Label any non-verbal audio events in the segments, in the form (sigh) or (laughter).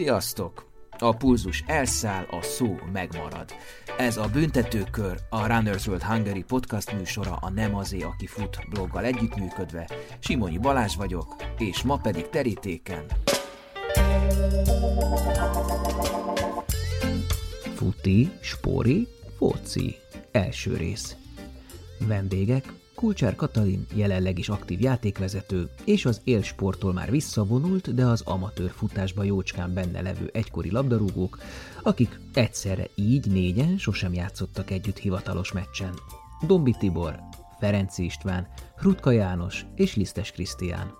Sziasztok! A pulzus elszáll, a szó megmarad. Ez a Büntetőkör, a Runners World Hungary podcast műsora a Nem azé, aki fut bloggal együttműködve. Simonyi Balázs vagyok, és ma pedig terítéken. Futi, spori, foci. Első rész. Vendégek Kulcsár Katalin jelenleg is aktív játékvezető, és az élsporttól már visszavonult, de az amatőr futásba jócskán benne levő egykori labdarúgók, akik egyszerre így négyen sosem játszottak együtt hivatalos meccsen. Dombi Tibor, Ferenci István, Rutka János és Lisztes Krisztián.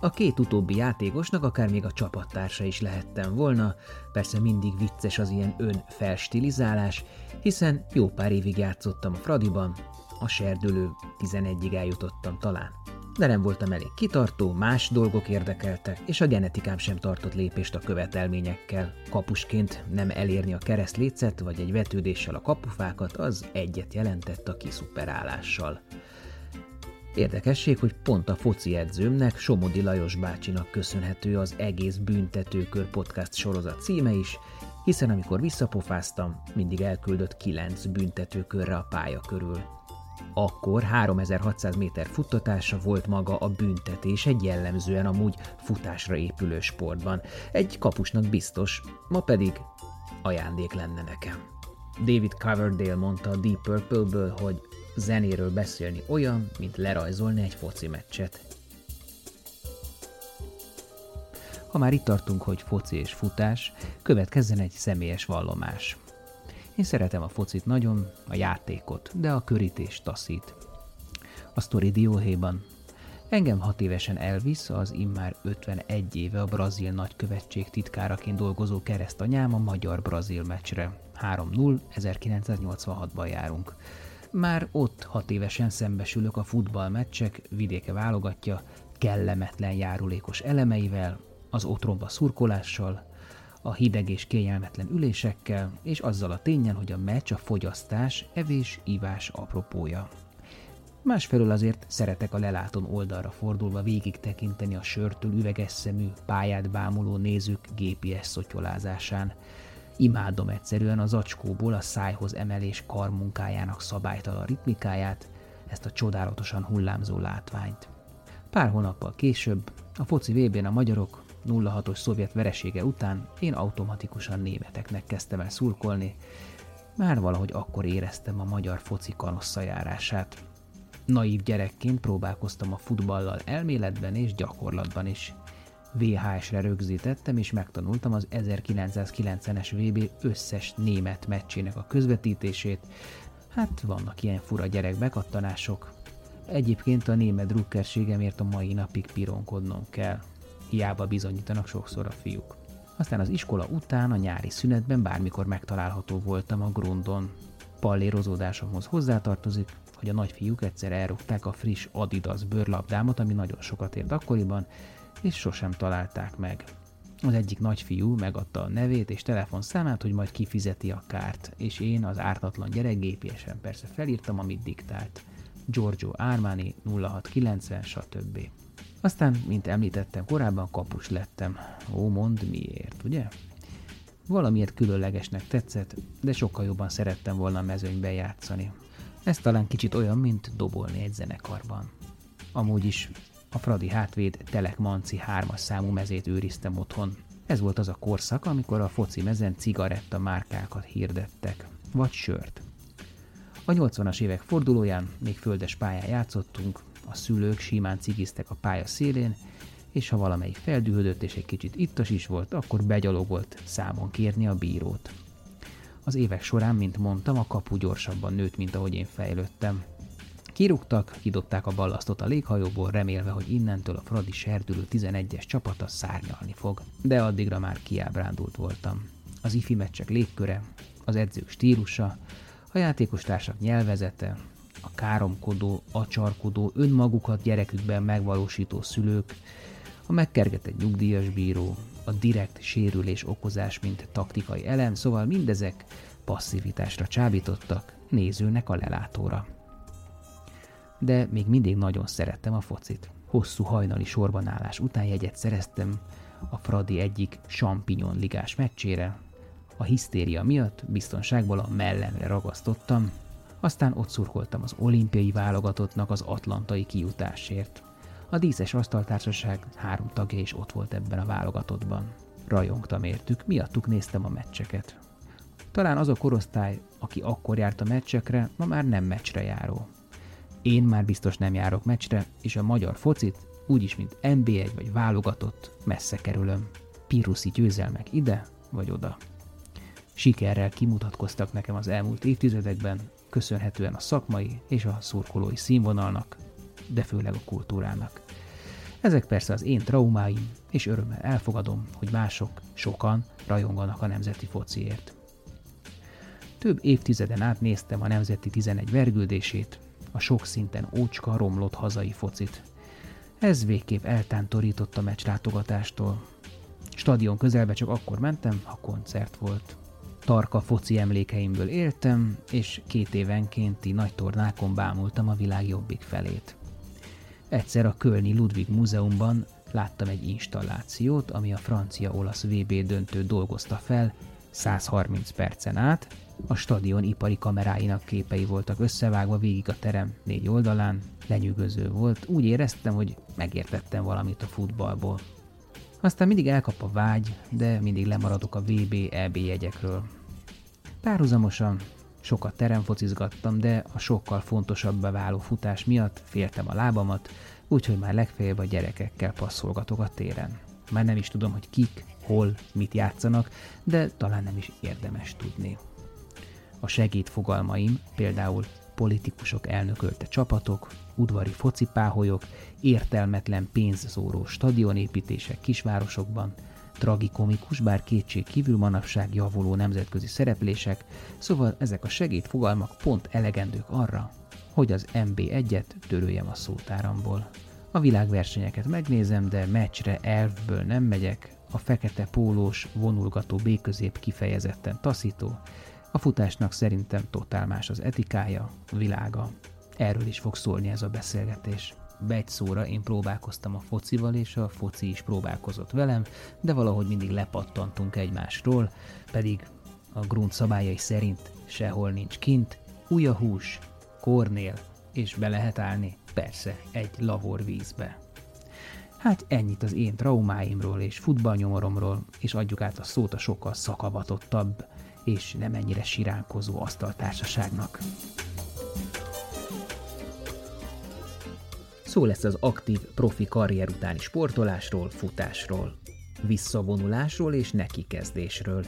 A két utóbbi játékosnak akár még a csapattársa is lehettem volna, persze mindig vicces az ilyen ön felstilizálás, hiszen jó pár évig játszottam a Fradiban, a serdülő 11-ig eljutottam talán. De nem voltam elég kitartó, más dolgok érdekeltek, és a genetikám sem tartott lépést a követelményekkel. Kapusként nem elérni a keresztlécet vagy egy vetődéssel a kapufákat, az egyet jelentett a kiszuperálással. Érdekesség, hogy pont a foci edzőmnek, Somodi Lajos bácsinak köszönhető az egész Büntetőkör podcast sorozat címe is, hiszen amikor visszapofáztam, mindig elküldött kilenc büntetőkörre a pálya körül. Akkor 3600 méter futtatása volt maga a büntetés egy jellemzően amúgy futásra épülő sportban. Egy kapusnak biztos, ma pedig ajándék lenne nekem. David Coverdale mondta a Deep Purple-ből, hogy zenéről beszélni olyan, mint lerajzolni egy foci meccset. Ha már itt tartunk, hogy foci és futás, következzen egy személyes vallomás. Én szeretem a focit nagyon, a játékot, de a körítés taszít. A sztori dióhéjban Engem hat évesen elvisz az immár 51 éve a brazil nagykövetség titkáraként dolgozó keresztanyám a magyar-brazil meccsre. 3-0, 1986-ban járunk. Már ott hat évesen szembesülök a futballmeccsek vidéke válogatja kellemetlen járulékos elemeivel, az otromba szurkolással, a hideg és kényelmetlen ülésekkel, és azzal a tényen, hogy a meccs a fogyasztás, evés, ivás apropója. Másfelől azért szeretek a lelátón oldalra fordulva végig tekinteni a sörtől üveges szemű, pályát bámuló nézők GPS szotyolázásán. Imádom egyszerűen az acskóból a szájhoz emelés karmunkájának szabálytalan ritmikáját, ezt a csodálatosan hullámzó látványt. Pár hónappal később a foci vb a magyarok 06-os szovjet veresége után én automatikusan németeknek kezdtem el szurkolni, már valahogy akkor éreztem a magyar foci kanossza járását. Naív gyerekként próbálkoztam a futballal elméletben és gyakorlatban is. VHS-re rögzítettem és megtanultam az 1990-es VB összes német meccsének a közvetítését. Hát vannak ilyen fura gyerekbekattanások. Egyébként a német drukkerségemért a mai napig pironkodnom kell hiába bizonyítanak sokszor a fiúk. Aztán az iskola után a nyári szünetben bármikor megtalálható voltam a grundon. Pallérozódásomhoz hozzátartozik, hogy a nagyfiúk egyszer elrúgták a friss Adidas bőrlabdámat, ami nagyon sokat ért akkoriban, és sosem találták meg. Az egyik nagyfiú megadta a nevét és telefonszámát, hogy majd kifizeti a kárt, és én az ártatlan gyerek gépiesen persze felírtam, amit diktált. Giorgio Armani 0690, stb. Aztán, mint említettem korábban, kapus lettem. Ó, mond miért, ugye? Valamiért különlegesnek tetszett, de sokkal jobban szerettem volna a mezőnyben játszani. Ez talán kicsit olyan, mint dobolni egy zenekarban. Amúgy is a Fradi hátvéd Telek Manci hármas számú mezét őriztem otthon. Ez volt az a korszak, amikor a foci mezen cigaretta márkákat hirdettek, vagy sört. A 80-as évek fordulóján még földes pályán játszottunk, a szülők simán cigiztek a pálya szélén, és ha valamelyik feldühödött és egy kicsit ittas is volt, akkor begyalogolt számon kérni a bírót. Az évek során, mint mondtam, a kapu gyorsabban nőtt, mint ahogy én fejlődtem. Kirúgtak, kidobták a ballasztot a léghajóból, remélve, hogy innentől a Fradi serdülő 11-es csapata szárnyalni fog. De addigra már kiábrándult voltam. Az ifi meccsek légköre, az edzők stílusa, a játékos társak nyelvezete, a káromkodó, acsarkodó, önmagukat gyerekükben megvalósító szülők, a megkergetett nyugdíjas bíró, a direkt sérülés okozás, mint taktikai elem, szóval mindezek passzivitásra csábítottak, nézőnek a lelátóra. De még mindig nagyon szerettem a focit. Hosszú hajnali sorbanállás után jegyet szereztem a Fradi egyik champignon ligás meccsére. A hisztéria miatt biztonságból a mellemre ragasztottam, aztán ott szurkoltam az olimpiai válogatottnak az atlantai kijutásért. A díszes asztaltársaság három tagja is ott volt ebben a válogatottban. Rajongtam értük, miattuk néztem a meccseket. Talán az a korosztály, aki akkor járt a meccsekre, ma már nem meccsre járó. Én már biztos nem járok meccsre, és a magyar focit, úgyis, mint NB1 vagy válogatott, messze kerülöm. Piruszi győzelmek ide vagy oda. Sikerrel kimutatkoztak nekem az elmúlt évtizedekben, köszönhetően a szakmai és a szurkolói színvonalnak, de főleg a kultúrának. Ezek persze az én traumáim, és örömmel elfogadom, hogy mások, sokan rajonganak a nemzeti fociért. Több évtizeden át néztem a Nemzeti 11 vergődését, a sok szinten ócska, romlott hazai focit. Ez végképp eltántorított a meccs látogatástól. Stadion közelbe csak akkor mentem, ha koncert volt. Tarka foci emlékeimből éltem, és két évenkénti nagy tornákon bámultam a világ jobbik felét. Egyszer a Kölni Ludwig Múzeumban láttam egy installációt, ami a francia-olasz VB döntő dolgozta fel 130 percen át, a stadion ipari kameráinak képei voltak összevágva végig a terem négy oldalán, lenyűgöző volt, úgy éreztem, hogy megértettem valamit a futballból. Aztán mindig elkap a vágy, de mindig lemaradok a VB, EB jegyekről. Párhuzamosan sokat teremfocizgattam, de a sokkal fontosabbá váló futás miatt féltem a lábamat, úgyhogy már legfeljebb a gyerekekkel passzolgatok a téren. Már nem is tudom, hogy kik, hol, mit játszanak, de talán nem is érdemes tudni. A segédfogalmaim például politikusok elnökölte csapatok, udvari focipáholyok, értelmetlen pénzzóró stadionépítések kisvárosokban, tragikomikus, bár kétség kívül manapság javuló nemzetközi szereplések, szóval ezek a segédfogalmak pont elegendők arra, hogy az MB1-et töröljem a szótáramból. A világversenyeket megnézem, de meccsre elvből nem megyek, a fekete pólós, vonulgató béközép kifejezetten taszító, a futásnak szerintem totál más az etikája, világa. Erről is fog szólni ez a beszélgetés. Begy szóra én próbálkoztam a focival, és a foci is próbálkozott velem, de valahogy mindig lepattantunk egymásról, pedig a grunt szabályai szerint sehol nincs kint, új a hús, kornél, és be lehet állni, persze, egy lavor vízbe. Hát ennyit az én traumáimról és futballnyomoromról, és adjuk át a szót a sokkal szakavatottabb és nem ennyire siránkozó asztaltársaságnak. Szó lesz az aktív profi karrier utáni sportolásról, futásról, visszavonulásról és nekikezdésről.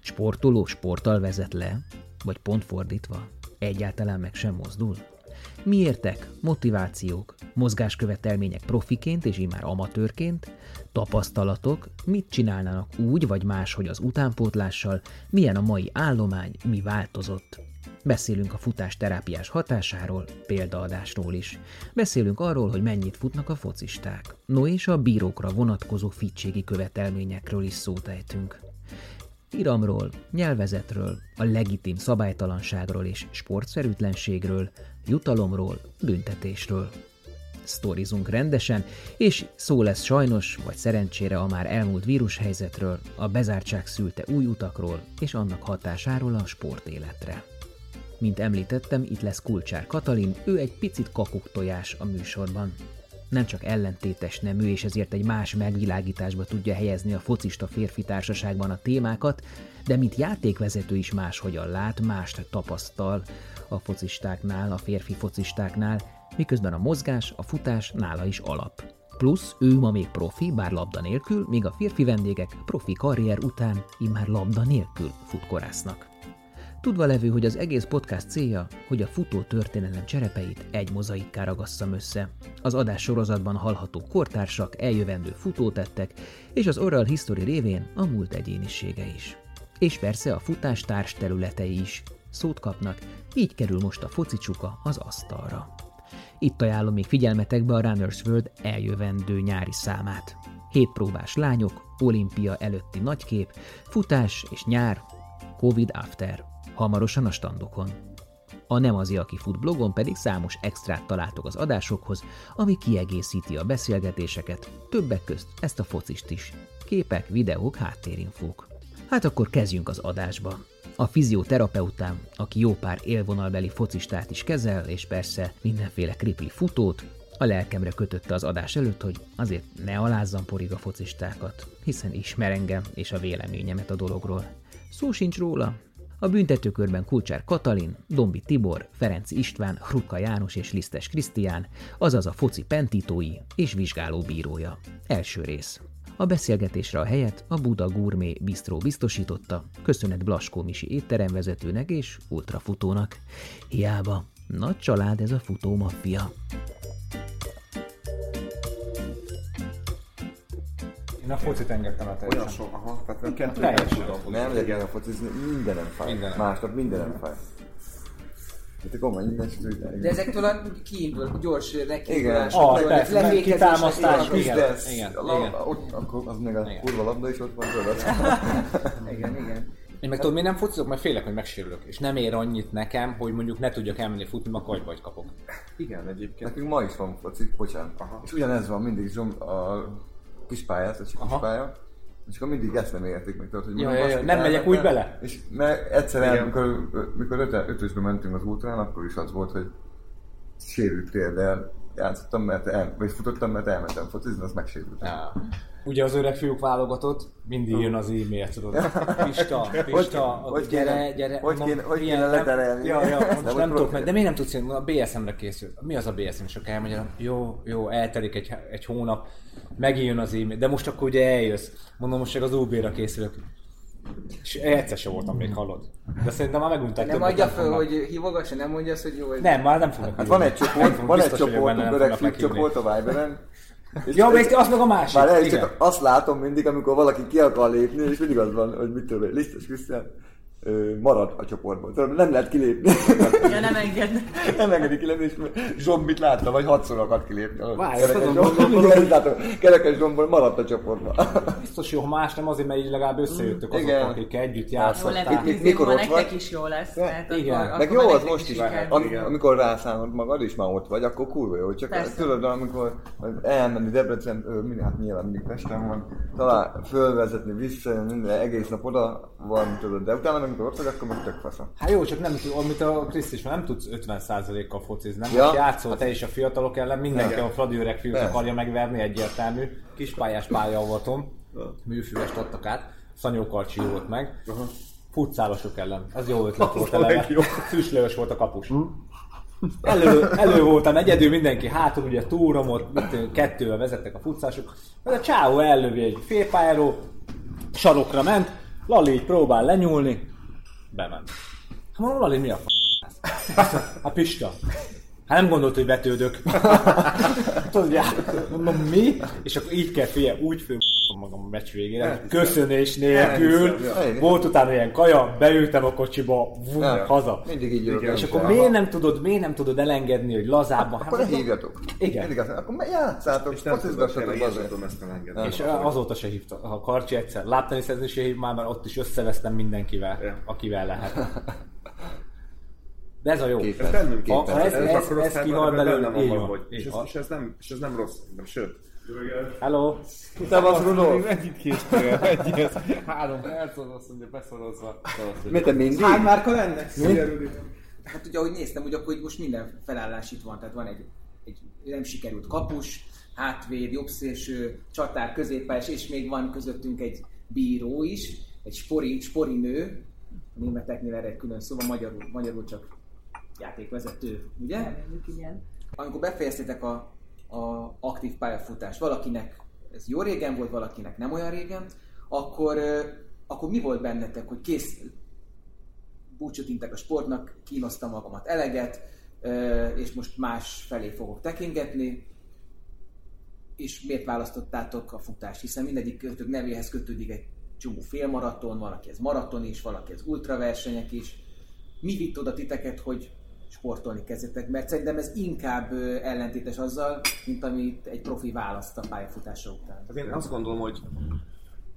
Sportoló sporttal vezet le, vagy pont fordítva, egyáltalán meg sem mozdul. Miértek, motivációk, mozgáskövetelmények profiként és immár amatőrként, tapasztalatok, mit csinálnának úgy vagy máshogy az utánpótlással, milyen a mai állomány, mi változott. Beszélünk a futás terápiás hatásáról, példaadásról is. Beszélünk arról, hogy mennyit futnak a focisták. No és a bírókra vonatkozó fittségi követelményekről is szót ejtünk. Iramról, nyelvezetről, a legitim szabálytalanságról és sportszerűtlenségről, jutalomról, büntetésről. Sztorizunk rendesen, és szó lesz sajnos, vagy szerencsére a már elmúlt vírushelyzetről, a bezártság szülte új utakról és annak hatásáról a sportéletre. Mint említettem, itt lesz Kulcsár Katalin, ő egy picit kakuktojás a műsorban nem csak ellentétes nemű, és ezért egy más megvilágításba tudja helyezni a focista férfi társaságban a témákat, de mint játékvezető is máshogyan lát, mást tapasztal a focistáknál, a férfi focistáknál, miközben a mozgás, a futás nála is alap. Plusz ő ma még profi, bár labda nélkül, míg a férfi vendégek profi karrier után immár labda nélkül futkorásznak. Tudva levő, hogy az egész podcast célja, hogy a futó történelem cserepeit egy mozaikká ragasszam össze. Az adás sorozatban hallható kortársak, eljövendő futótettek, és az oral history révén a múlt egyénisége is. És persze a futás társ területei is szót kapnak, így kerül most a focicsuka az asztalra. Itt ajánlom még figyelmetekbe a Runners World eljövendő nyári számát. Hét próbás lányok, olimpia előtti nagykép, futás és nyár, Covid after hamarosan a standokon. A Nem az aki fut blogon pedig számos extrát találtok az adásokhoz, ami kiegészíti a beszélgetéseket, többek közt ezt a focist is. Képek, videók, háttérinfók. Hát akkor kezdjünk az adásba. A fizioterapeutám, aki jó pár élvonalbeli focistát is kezel, és persze mindenféle kripli futót, a lelkemre kötötte az adás előtt, hogy azért ne alázzam porig a focistákat, hiszen ismer engem és a véleményemet a dologról. Szó sincs róla. A büntetőkörben Kulcsár Katalin, Dombi Tibor, Ferenc István, Hrukka János és Lisztes Krisztián, azaz a foci pentítói és vizsgálóbírója. Első rész. A beszélgetésre a helyet a Buda Gourmet Bistró biztosította, köszönet Blaskó Misi étteremvezetőnek és ultrafutónak. Hiába, nagy család ez a futó maffia. Én a focit engedtem a Olyan teljesen. sok, aha, tehát nem kettő nem tudom. Nem legyen a focizni, mindenem fáj. Mindenem. Másnap mindenem fáj. Hát akkor menj minden De ezektől a kiindul, gyors Ah, persze, kitámasztás, Kis igen, lesz. igen, akkor az meg a kurva labda is ott van tudod. Igen, igen. Én meg tudod, miért nem focizok? Mert félek, hogy megsérülök. És nem ér annyit nekem, hogy mondjuk ne tudjak elmenni futni, mert kagyba kapok. Igen, egyébként. Nekünk ma is van foci, bocsánat. Aha. És ugyanez van mindig zsom, a kispályát, a Aha. kispálya. És akkor mindig ezt nem értik meg, tudod, hogy Ja, ja, ja, nem hogy megyek úgy elmentem, bele? És mert egyszer, Igen. mikor, mikor ötösbe mentünk az útrán, akkor is az volt, hogy sérült térdel játszottam, mert el, vagy futottam, mert elmentem focizni, az megsérült. Ja. Ugye az öreg fiúk válogatott, mindig jön az e-mail, tudod. Pista, (laughs) Pista, hogy gyere, kéne- gyere. hogy mondom, kéne- hogy kéne nem- leterelni? Ja, ja, Nem, most hogy nem tudok meg, de miért nem tudsz jönni? a BSM-re készül. Mi az a BSM? És akkor elmondja, jó, jó, eltelik egy, egy hónap, megint jön az e-mail, de most akkor ugye eljössz. Mondom, most csak az UB-ra készülök. És egyszer sem voltam még, hallod. De szerintem már megunták. Nem adja föl, fognak. hogy hívogassa, nem mondja azt, hogy jó. Nem, már nem fognak Hát van egy csoport, van egy nem öreg meghívni. csoport a Viberen. És Ja, ez- még az meg a másik. Már el, csak azt látom mindig, amikor valaki ki akar lépni, és mindig az van, hogy mit tudom, én, Lisztes Krisztián marad a csoportból. Tudod, nem lehet kilépni. Ja, nem engednek. nem engedi kilépni, és Zsombit látta, vagy hatszor akart kilépni. Várj, Kerekes Zsombból maradt a csoportban. Biztos jó, ha más nem azért, mert így legalább összejöttök azok, Igen. akik együtt Jó játszották. mit- mikor ott vagy? is jó lesz. Ja, Tehát igen. akkor, Meg akkor jó az most is, amikor rászállod magad, és már ott vagy, akkor kurva jó. Csak Persze. tudod, amikor elmenni Debrecen, hát nyilván mindig Pesten van, talán fölvezetni, vissza, minden, egész nap oda van, tudod, de utána, ott vagy, akkor meg tök fasza. Hát jó, csak nem tud, amit a Kriszt is, nem tudsz 50%-kal focizni. Nem Ja. most játszol te is a fiatalok ellen, mindenki Igen. a Fradi öreg fiút Persze. akarja megverni, egyértelmű. Kispályás pályaavatom, műfüvest adtak át, Szanyó Karcsi volt meg. Futszálosok ellen. Ez jó ötlet volt eleve. Füstlős (laughs) volt a kapus. Elő, elő voltam egyedül, mindenki hátul, ugye túromot, kettővel vezettek a futszások. Ez a csávó ellövi egy félpályáról, sarokra ment, Lali így próbál lenyúlni, bement. Hát mondom, Lali, mi a f***? Hát Pista. Hát nem gondolt, hogy vetődök. (laughs) Tudod, mondom, mi? És akkor így kell fie, úgy fő magam a meccs végére, köszönés nélkül. Elhiszem. Volt utána ilyen kaja, beültem a kocsiba, vum, Ja. haza. Mindig így jövök. És akkor miért nem tudod, miért nem tudod elengedni, hogy lazábban? Akkor Hát, ne hívjatok. Igen. Mindig azt mondom, akkor játszátok, focizgassatok azért. és azóta se hívta. A Karcsi egyszer lápteniszedni se hív már, mert ott is összevesztem mindenkivel, Ja. akivel lehet. (laughs) De ez a jó. Két Ez nem Ha- ha ez- ez- rossz ez hát kihal belőle, így van. És ez, és ez nem, és ez nem, sőt. Hello! Szevasz, Rudolf! Mennyit késtél? Mennyit? Három perc az azt mondja, beszorozva. Mit te mindig? Hány márka lenne? Hát ugye, ahogy néztem, hogy akkor most minden felállás itt van, tehát van egy, egy nem sikerült kapus, hátvéd, jobbszélső, csatár, középpályás, és még van közöttünk egy bíró is, egy spori, spori nő, a németeknél erre egy külön szóval, magyarul, magyarul csak játékvezető, ugye? Igen. amikor befejeztétek a, a aktív pályafutást, valakinek ez jó régen volt, valakinek nem olyan régen, akkor, akkor mi volt bennetek, hogy kész, búcsút intek a sportnak, kínosztam magamat eleget, és most más felé fogok tekingetni, és miért választottátok a futást? Hiszen mindegyik kötök nevéhez kötődik egy csomó félmaraton, valaki ez maraton is, valaki ez ultraversenyek is. Mi vitt oda titeket, hogy sportolni kezdetek? Mert szerintem ez inkább ellentétes azzal, mint amit egy profi választ a pályafutása után. Hát én azt gondolom, hogy,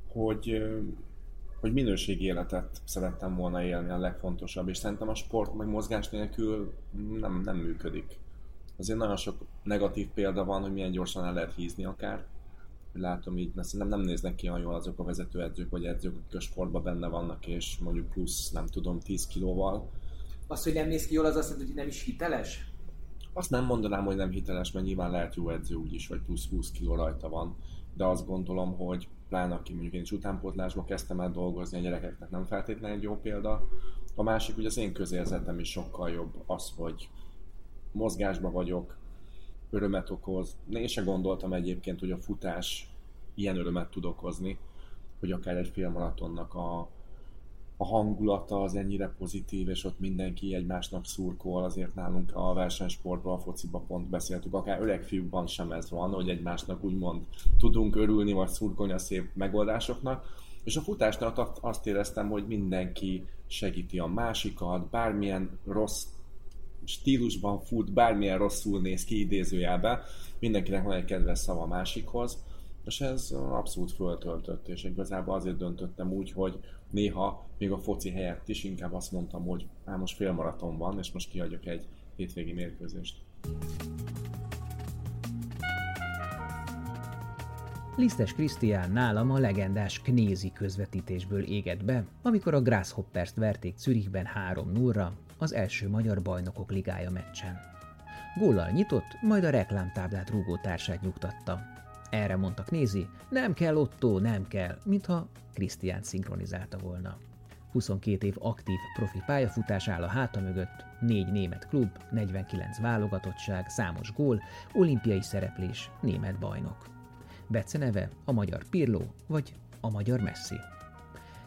hogy, hogy minőségi életet szerettem volna élni a legfontosabb, és szerintem a sport meg mozgás nélkül nem, nem működik. Azért nagyon sok negatív példa van, hogy milyen gyorsan el lehet hízni akár. látom így, mert szerintem nem néznek ki olyan jól azok a vezetőedzők vagy edzők, akik a sportban benne vannak, és mondjuk plusz, nem tudom, 10 kilóval. Az, hogy nem néz ki jól, az azt jelenti, hogy nem is hiteles? Azt nem mondanám, hogy nem hiteles, mert nyilván lehet jó edző úgyis, vagy plusz 20 kiló rajta van, de azt gondolom, hogy pláne aki mondjuk én is utánpótlásba kezdtem el dolgozni, a gyerekeknek nem feltétlenül egy jó példa. A másik, hogy az én közérzetem is sokkal jobb az, hogy mozgásban vagyok, örömet okoz. Én se gondoltam egyébként, hogy a futás ilyen örömet tud okozni, hogy akár egy félmaratonnak a, a hangulata az ennyire pozitív, és ott mindenki egymásnak szurkol, azért nálunk a versenysportban, a fociba pont beszéltük, akár öreg fiúkban sem ez van, hogy egymásnak úgymond tudunk örülni, vagy szurkolni a szép megoldásoknak. És a futásnál azt éreztem, hogy mindenki segíti a másikat, bármilyen rossz stílusban fut, bármilyen rosszul néz ki idézőjelbe, mindenkinek van egy kedves szava a másikhoz, és ez abszolút föltöltött, és igazából azért döntöttem úgy, hogy néha még a foci helyett is inkább azt mondtam, hogy már most félmaraton van, és most kiadjak egy hétvégi mérkőzést. Lisztes Krisztián nálam a legendás Knézi közvetítésből égett be, amikor a Grasshoppers-t verték Zürichben 3 0 az első magyar bajnokok ligája meccsen. Góllal nyitott, majd a reklámtáblát rúgó társát nyugtatta. Erre mondtak nézi, nem kell Otto, nem kell, mintha Krisztián szinkronizálta volna. 22 év aktív profi pályafutás áll a háta mögött, négy német klub, 49 válogatottság, számos gól, olimpiai szereplés, német bajnok. Bece neve a magyar Pirló vagy a magyar Messi.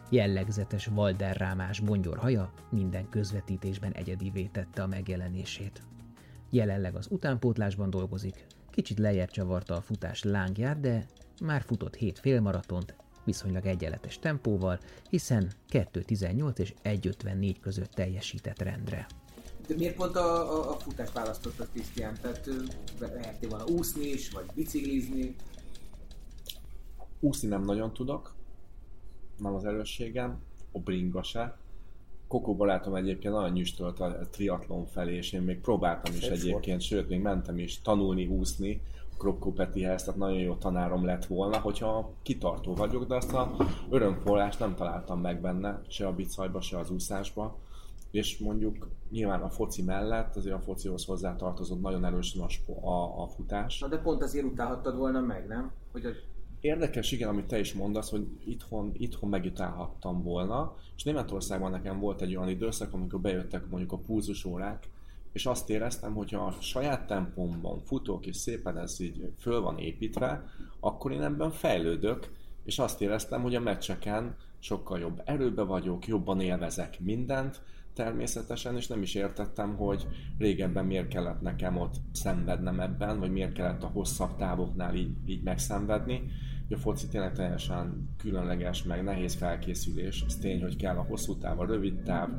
Jellegzetes valderrámás bongyor haja minden közvetítésben egyedivé tette a megjelenését. Jelenleg az utánpótlásban dolgozik, kicsit lejjebb csavarta a futás lángját, de már futott hét félmaratont, viszonylag egyenletes tempóval, hiszen 2.18 és 1.54 között teljesített rendre. De miért pont a, a, a futást választotta Krisztián? Tehát lehetné volna úszni is, vagy biciklizni? Úszni nem nagyon tudok, nem az erősségem, a bringa se. Kokó barátom egyébként nagyon nyüstölt a triatlon felé, és én még próbáltam is Szép egyébként, sőt, még mentem is tanulni, úszni Krokko Petihez, tehát nagyon jó tanárom lett volna, hogyha kitartó vagyok, de azt a örömforrást nem találtam meg benne, se a bicajba, se az úszásba. És mondjuk nyilván a foci mellett, azért a focihoz hozzá tartozott nagyon erősen a, a, a futás. Na de pont azért utálhattad volna meg, nem? Hogy a Érdekes, igen, amit te is mondasz, hogy itthon, itthon megütálhattam volna, és Németországban nekem volt egy olyan időszak, amikor bejöttek mondjuk a pulzusórák, és azt éreztem, hogy ha a saját tempomban futok, és szépen ez így föl van építve, akkor én ebben fejlődök, és azt éreztem, hogy a meccseken sokkal jobb erőbe vagyok, jobban élvezek mindent, természetesen, és nem is értettem, hogy régebben miért kellett nekem ott szenvednem ebben, vagy miért kellett a hosszabb távoknál így, így megszenvedni. A foci tényleg teljesen különleges, meg nehéz felkészülés. Az tény, hogy kell a hosszú táv, a rövid táv,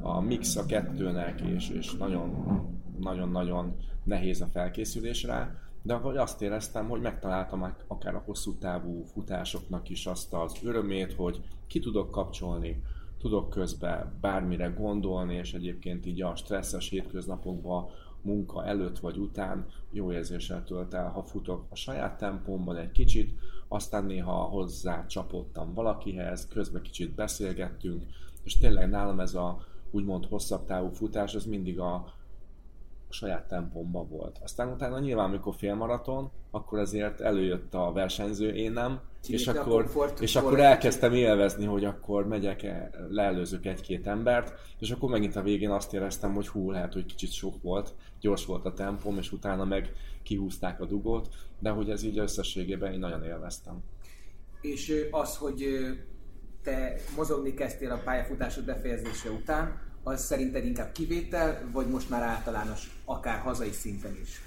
a mix a kettőnek, és, és nagyon, nagyon-nagyon nehéz a felkészülés rá. De azt éreztem, hogy megtaláltam akár a hosszú távú futásoknak is azt az örömét, hogy ki tudok kapcsolni, tudok közben bármire gondolni, és egyébként így a stresszes hétköznapokban munka előtt vagy után jó érzéssel tölt el, ha futok a saját tempómban egy kicsit, aztán néha hozzá csapottam valakihez, közben kicsit beszélgettünk, és tényleg nálam ez a úgymond hosszabb távú futás, az mindig a, saját tempomban volt. Aztán utána nyilván, amikor félmaraton, akkor azért előjött a versenyző, én nem, és akkor, és akkor elkezdtem élvezni, hogy akkor megyek, leelőzök egy-két embert, és akkor megint a végén azt éreztem, hogy hú, lehet, hogy kicsit sok volt, gyors volt a tempom, és utána meg kihúzták a dugót, de hogy ez így összességében én nagyon élveztem. És az, hogy te mozogni kezdtél a pályafutásod befejezése után, az szerinted inkább kivétel, vagy most már általános, akár hazai szinten is?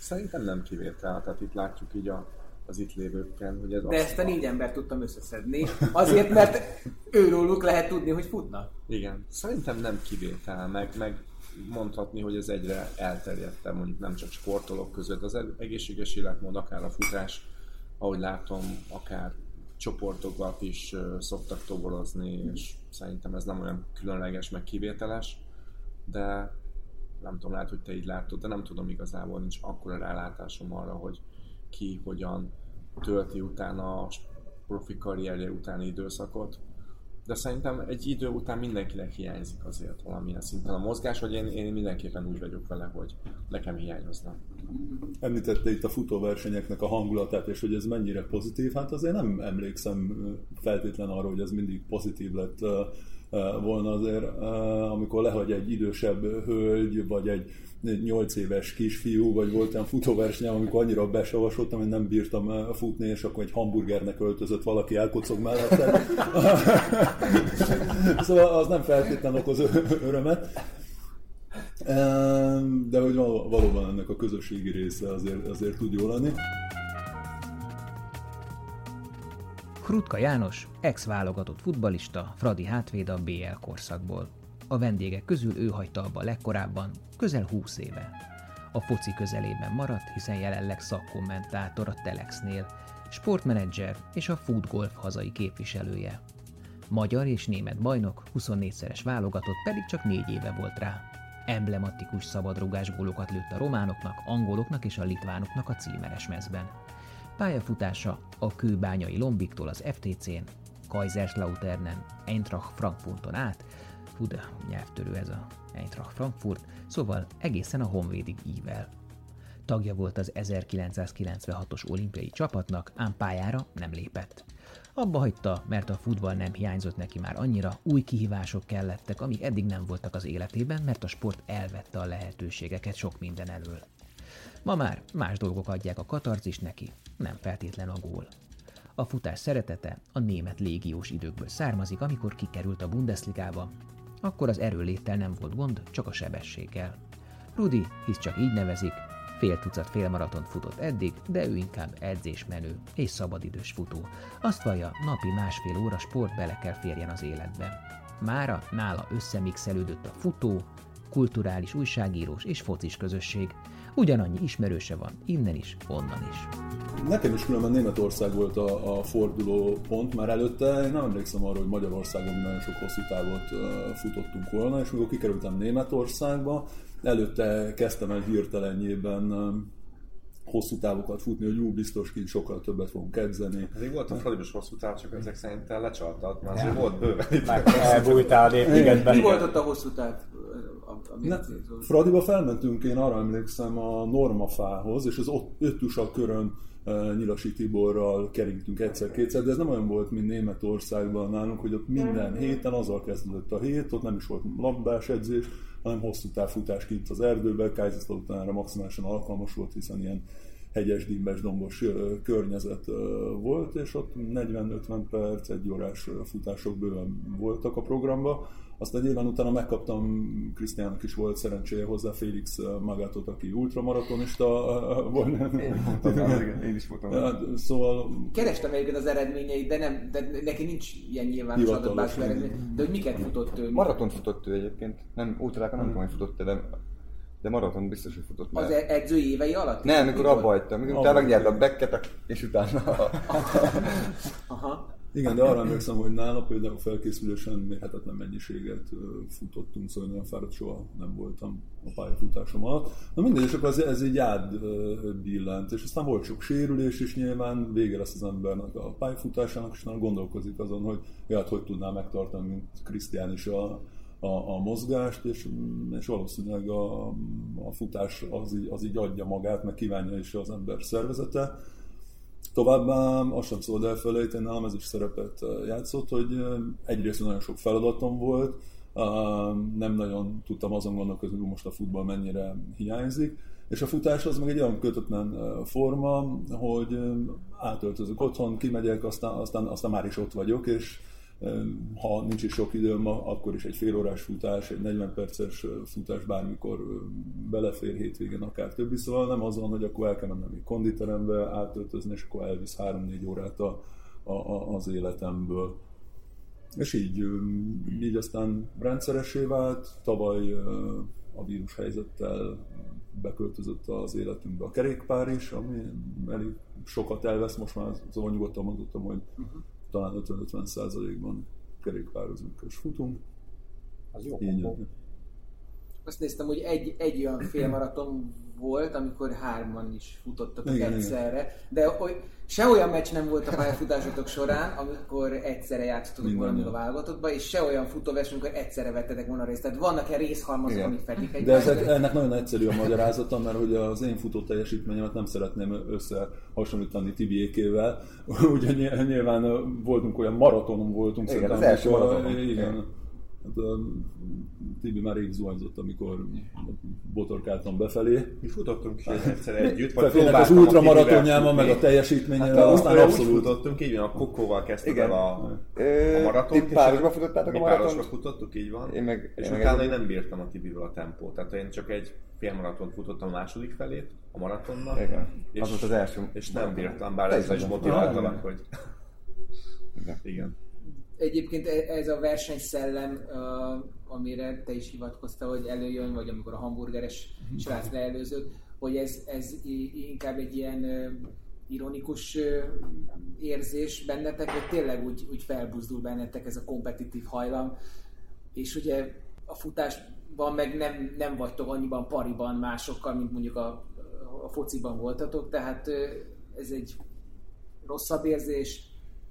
Szerintem nem kivétel, tehát itt látjuk így a, az itt lévőkkel, hogy ez De ezt a négy ember tudtam összeszedni, azért, mert őróluk lehet tudni, hogy futnak. Igen, szerintem nem kivétel, meg, meg mondhatni, hogy ez egyre elterjedtem, mondjuk nem csak sportolók között, az egészséges életmód, akár a futás, ahogy látom, akár csoportokat is szoktak toborozni, és szerintem ez nem olyan különleges, meg kivételes, de nem tudom, lehet, hogy te így látod, de nem tudom igazából, nincs akkora rálátásom arra, hogy ki hogyan tölti utána a profi karrierje utáni időszakot. De szerintem egy idő után mindenkinek hiányzik azért valamilyen szinten a mozgás, hogy én, én mindenképpen úgy vagyok vele, hogy nekem hiányozna. Említette itt a futóversenyeknek a hangulatát, és hogy ez mennyire pozitív. Hát azért nem emlékszem feltétlen arra, hogy ez mindig pozitív lett volna azért, amikor lehagy egy idősebb hölgy, vagy egy 8 éves kisfiú, vagy volt olyan futóversenyem, amikor annyira besavasodtam, hogy nem bírtam futni, és akkor egy hamburgernek öltözött valaki elkocog mellette. (laughs) szóval az nem feltétlenül okoz örömet. De hogy valóban ennek a közösségi része azért, azért tud jól lenni. Krutka János, ex-válogatott futbalista, Fradi hátvéd a BL korszakból. A vendégek közül ő hagyta abba legkorábban, közel 20 éve. A foci közelében maradt, hiszen jelenleg szakkommentátor a Telexnél, sportmenedzser és a Food Golf hazai képviselője. Magyar és német bajnok, 24-szeres válogatott pedig csak négy éve volt rá. Emblematikus szabadrugás gólokat lőtt a románoknak, angoloknak és a litvánoknak a címeres mezben. Pályafutása a kőbányai Lombiktól az FTC-n, Kaiserslauternen, Eintracht Frankfurton át, fú de nyelvtörő ez a Eintracht Frankfurt, szóval egészen a Honvédig ível. Tagja volt az 1996-os olimpiai csapatnak, ám pályára nem lépett. Abba hagyta, mert a futball nem hiányzott neki már annyira, új kihívások kellettek, amik eddig nem voltak az életében, mert a sport elvette a lehetőségeket sok minden elől. Ma már más dolgok adják a katarzis neki, nem feltétlen a gól. A futás szeretete a német légiós időkből származik, amikor kikerült a Bundesligába. Akkor az erőléttel nem volt gond, csak a sebességgel. Rudi, hisz csak így nevezik, fél tucat félmaratont futott eddig, de ő inkább edzésmenő és szabadidős futó. Azt vallja, napi másfél óra sport bele kell férjen az életbe. Mára nála összemixelődött a futó, kulturális újságírós és focis közösség, Ugyanannyi ismerőse van, innen is, onnan is. Nekem is különben Németország volt a, a forduló pont, már előtte én nem emlékszem arra, hogy Magyarországon nagyon sok hosszú távot uh, futottunk volna, és amikor kikerültem Németországba, előtte kezdtem el hirtelenjében hosszú távokat futni, hogy jó, biztos ki sokkal többet fogunk edzeni. Ezért volt a Fradibos hosszú táv, csak ezek szerint te lecsaltad, mert azért volt bőven. Elbújtál a Mi volt ott a hosszú táv? A, a Fradiba felmentünk, én arra emlékszem a Normafához, és az ott öttusa körön uh, Nyilasi Tiborral keringtünk egyszer-kétszer, de ez nem olyan volt, mint Németországban nálunk, hogy ott minden héten azzal kezdődött a hét, ott nem is volt labdás edzés, hanem hosszú távfutás kint az erdőben, Kaiserslauterre maximálisan alkalmas volt, hiszen ilyen hegyes, dimbes, dombos környezet volt, és ott 40-50 perc, egy órás futások bőven voltak a programba. Aztán nyilván utána megkaptam, Krisztiának is volt szerencséje hozzá, Félix Magátot, aki ultramaratonista volt. Én, én is voltam. Ja, szóval... Kerestem egyébként az eredményeit, de, nem, de neki nincs ilyen nyilvános adatbázis eredmény. De hogy miket futott ő? Maraton futott ő egyébként. Nem, ultrákon nem tudom, hogy futott, de de maraton biztos, hogy futott Az e- edzői évei alatt? Nem, amikor abba hagytam. Amikor utána megnyerte a bekket, és utána... (laughs) Aha. Igen, de arra emlékszem, hogy nála például felkészülésen mérhetetlen mennyiséget futottunk, szóval olyan fáradt soha nem voltam a pályafutásom alatt. Na mindegy, és akkor ez, ez így átbillent, és aztán volt sok sérülés is nyilván, vége lesz az embernek a pályafutásának, és nem gondolkozik azon, hogy ja, hát hogy tudná megtartani, mint Krisztián is a, a, a mozgást, és, és valószínűleg a, a futás az így, az így adja magát, meg kívánja is az ember szervezete. Továbbá azt sem szabad elfelejteni, nálam ez is szerepet játszott, hogy egyrészt nagyon sok feladatom volt, nem nagyon tudtam azon gondolkozni, hogy most a futball mennyire hiányzik, és a futás az meg egy olyan kötetlen forma, hogy átöltözök otthon, kimegyek, aztán, aztán, aztán már is ott vagyok, és ha nincs is sok időm, akkor is egy fél órás futás, egy 40 perces futás bármikor belefér hétvégén, akár többi, szóval nem az van, hogy akkor el kell mennem egy konditerembe, átöltözni, és akkor elvisz 3-4 órát a, a, az életemből. És így, így aztán rendszeresé vált, tavaly a vírus helyzettel beköltözött az életünkbe a kerékpár is, ami elég sokat elvesz, most már szóval nyugodtan mondottam, hogy uh-huh talán 50-50 százalékban kerékpározunk és futunk. Az jó Így azt néztem, hogy egy, egy olyan félmaraton volt, amikor hárman is futottak Igen, egyszerre, de hogy se olyan meccs nem volt a pályafutásotok során, amikor egyszerre játszottatok Minden valamit a válogatottba, és se olyan futóverseny, amikor egyszerre vettetek volna részt. Tehát vannak-e részhalmazok, Igen. amik fedik De ez, ennek nagyon egyszerű a magyarázata, mert hogy az én futó teljesítményemet nem szeretném összehasonlítani Tibiékével. (laughs) Ugye ny- nyilván voltunk olyan maratonon voltunk. Igen, szerintem, az első amikor- maratonon. Igen. Hát, ö, Tibi már rég zuhanyzott, amikor botorkáltam befelé. Mi futottunk is egyszer együtt, vagy tényleg az a Tibivel meg a teljesítményével, Hát aztán abszolút futottunk, így van, a Kokóval kezdtük el a, a maratont. ti párosba a- futottátok a maratont? párosba futottuk, így van. Én meg- és én utána én nem bírtam a Tibivel a tempót. Tehát én csak egy félmaratont futottam a második felét, a maratonnal. Igen. És, Az volt az első. És nem bírtam, bár ezzel is motiváltalak, hogy... Igen. Egyébként e- ez a versenyszellem, amire te is hivatkoztál, hogy előjön, vagy amikor a hamburgeres srác leelőzött, hogy ez, ez inkább egy ilyen ironikus érzés bennetek, hogy tényleg úgy, úgy felbuzdul bennetek ez a kompetitív hajlam, és ugye a futásban meg nem, nem vagytok annyiban pariban másokkal, mint mondjuk a, a fociban voltatok, tehát ez egy rosszabb érzés,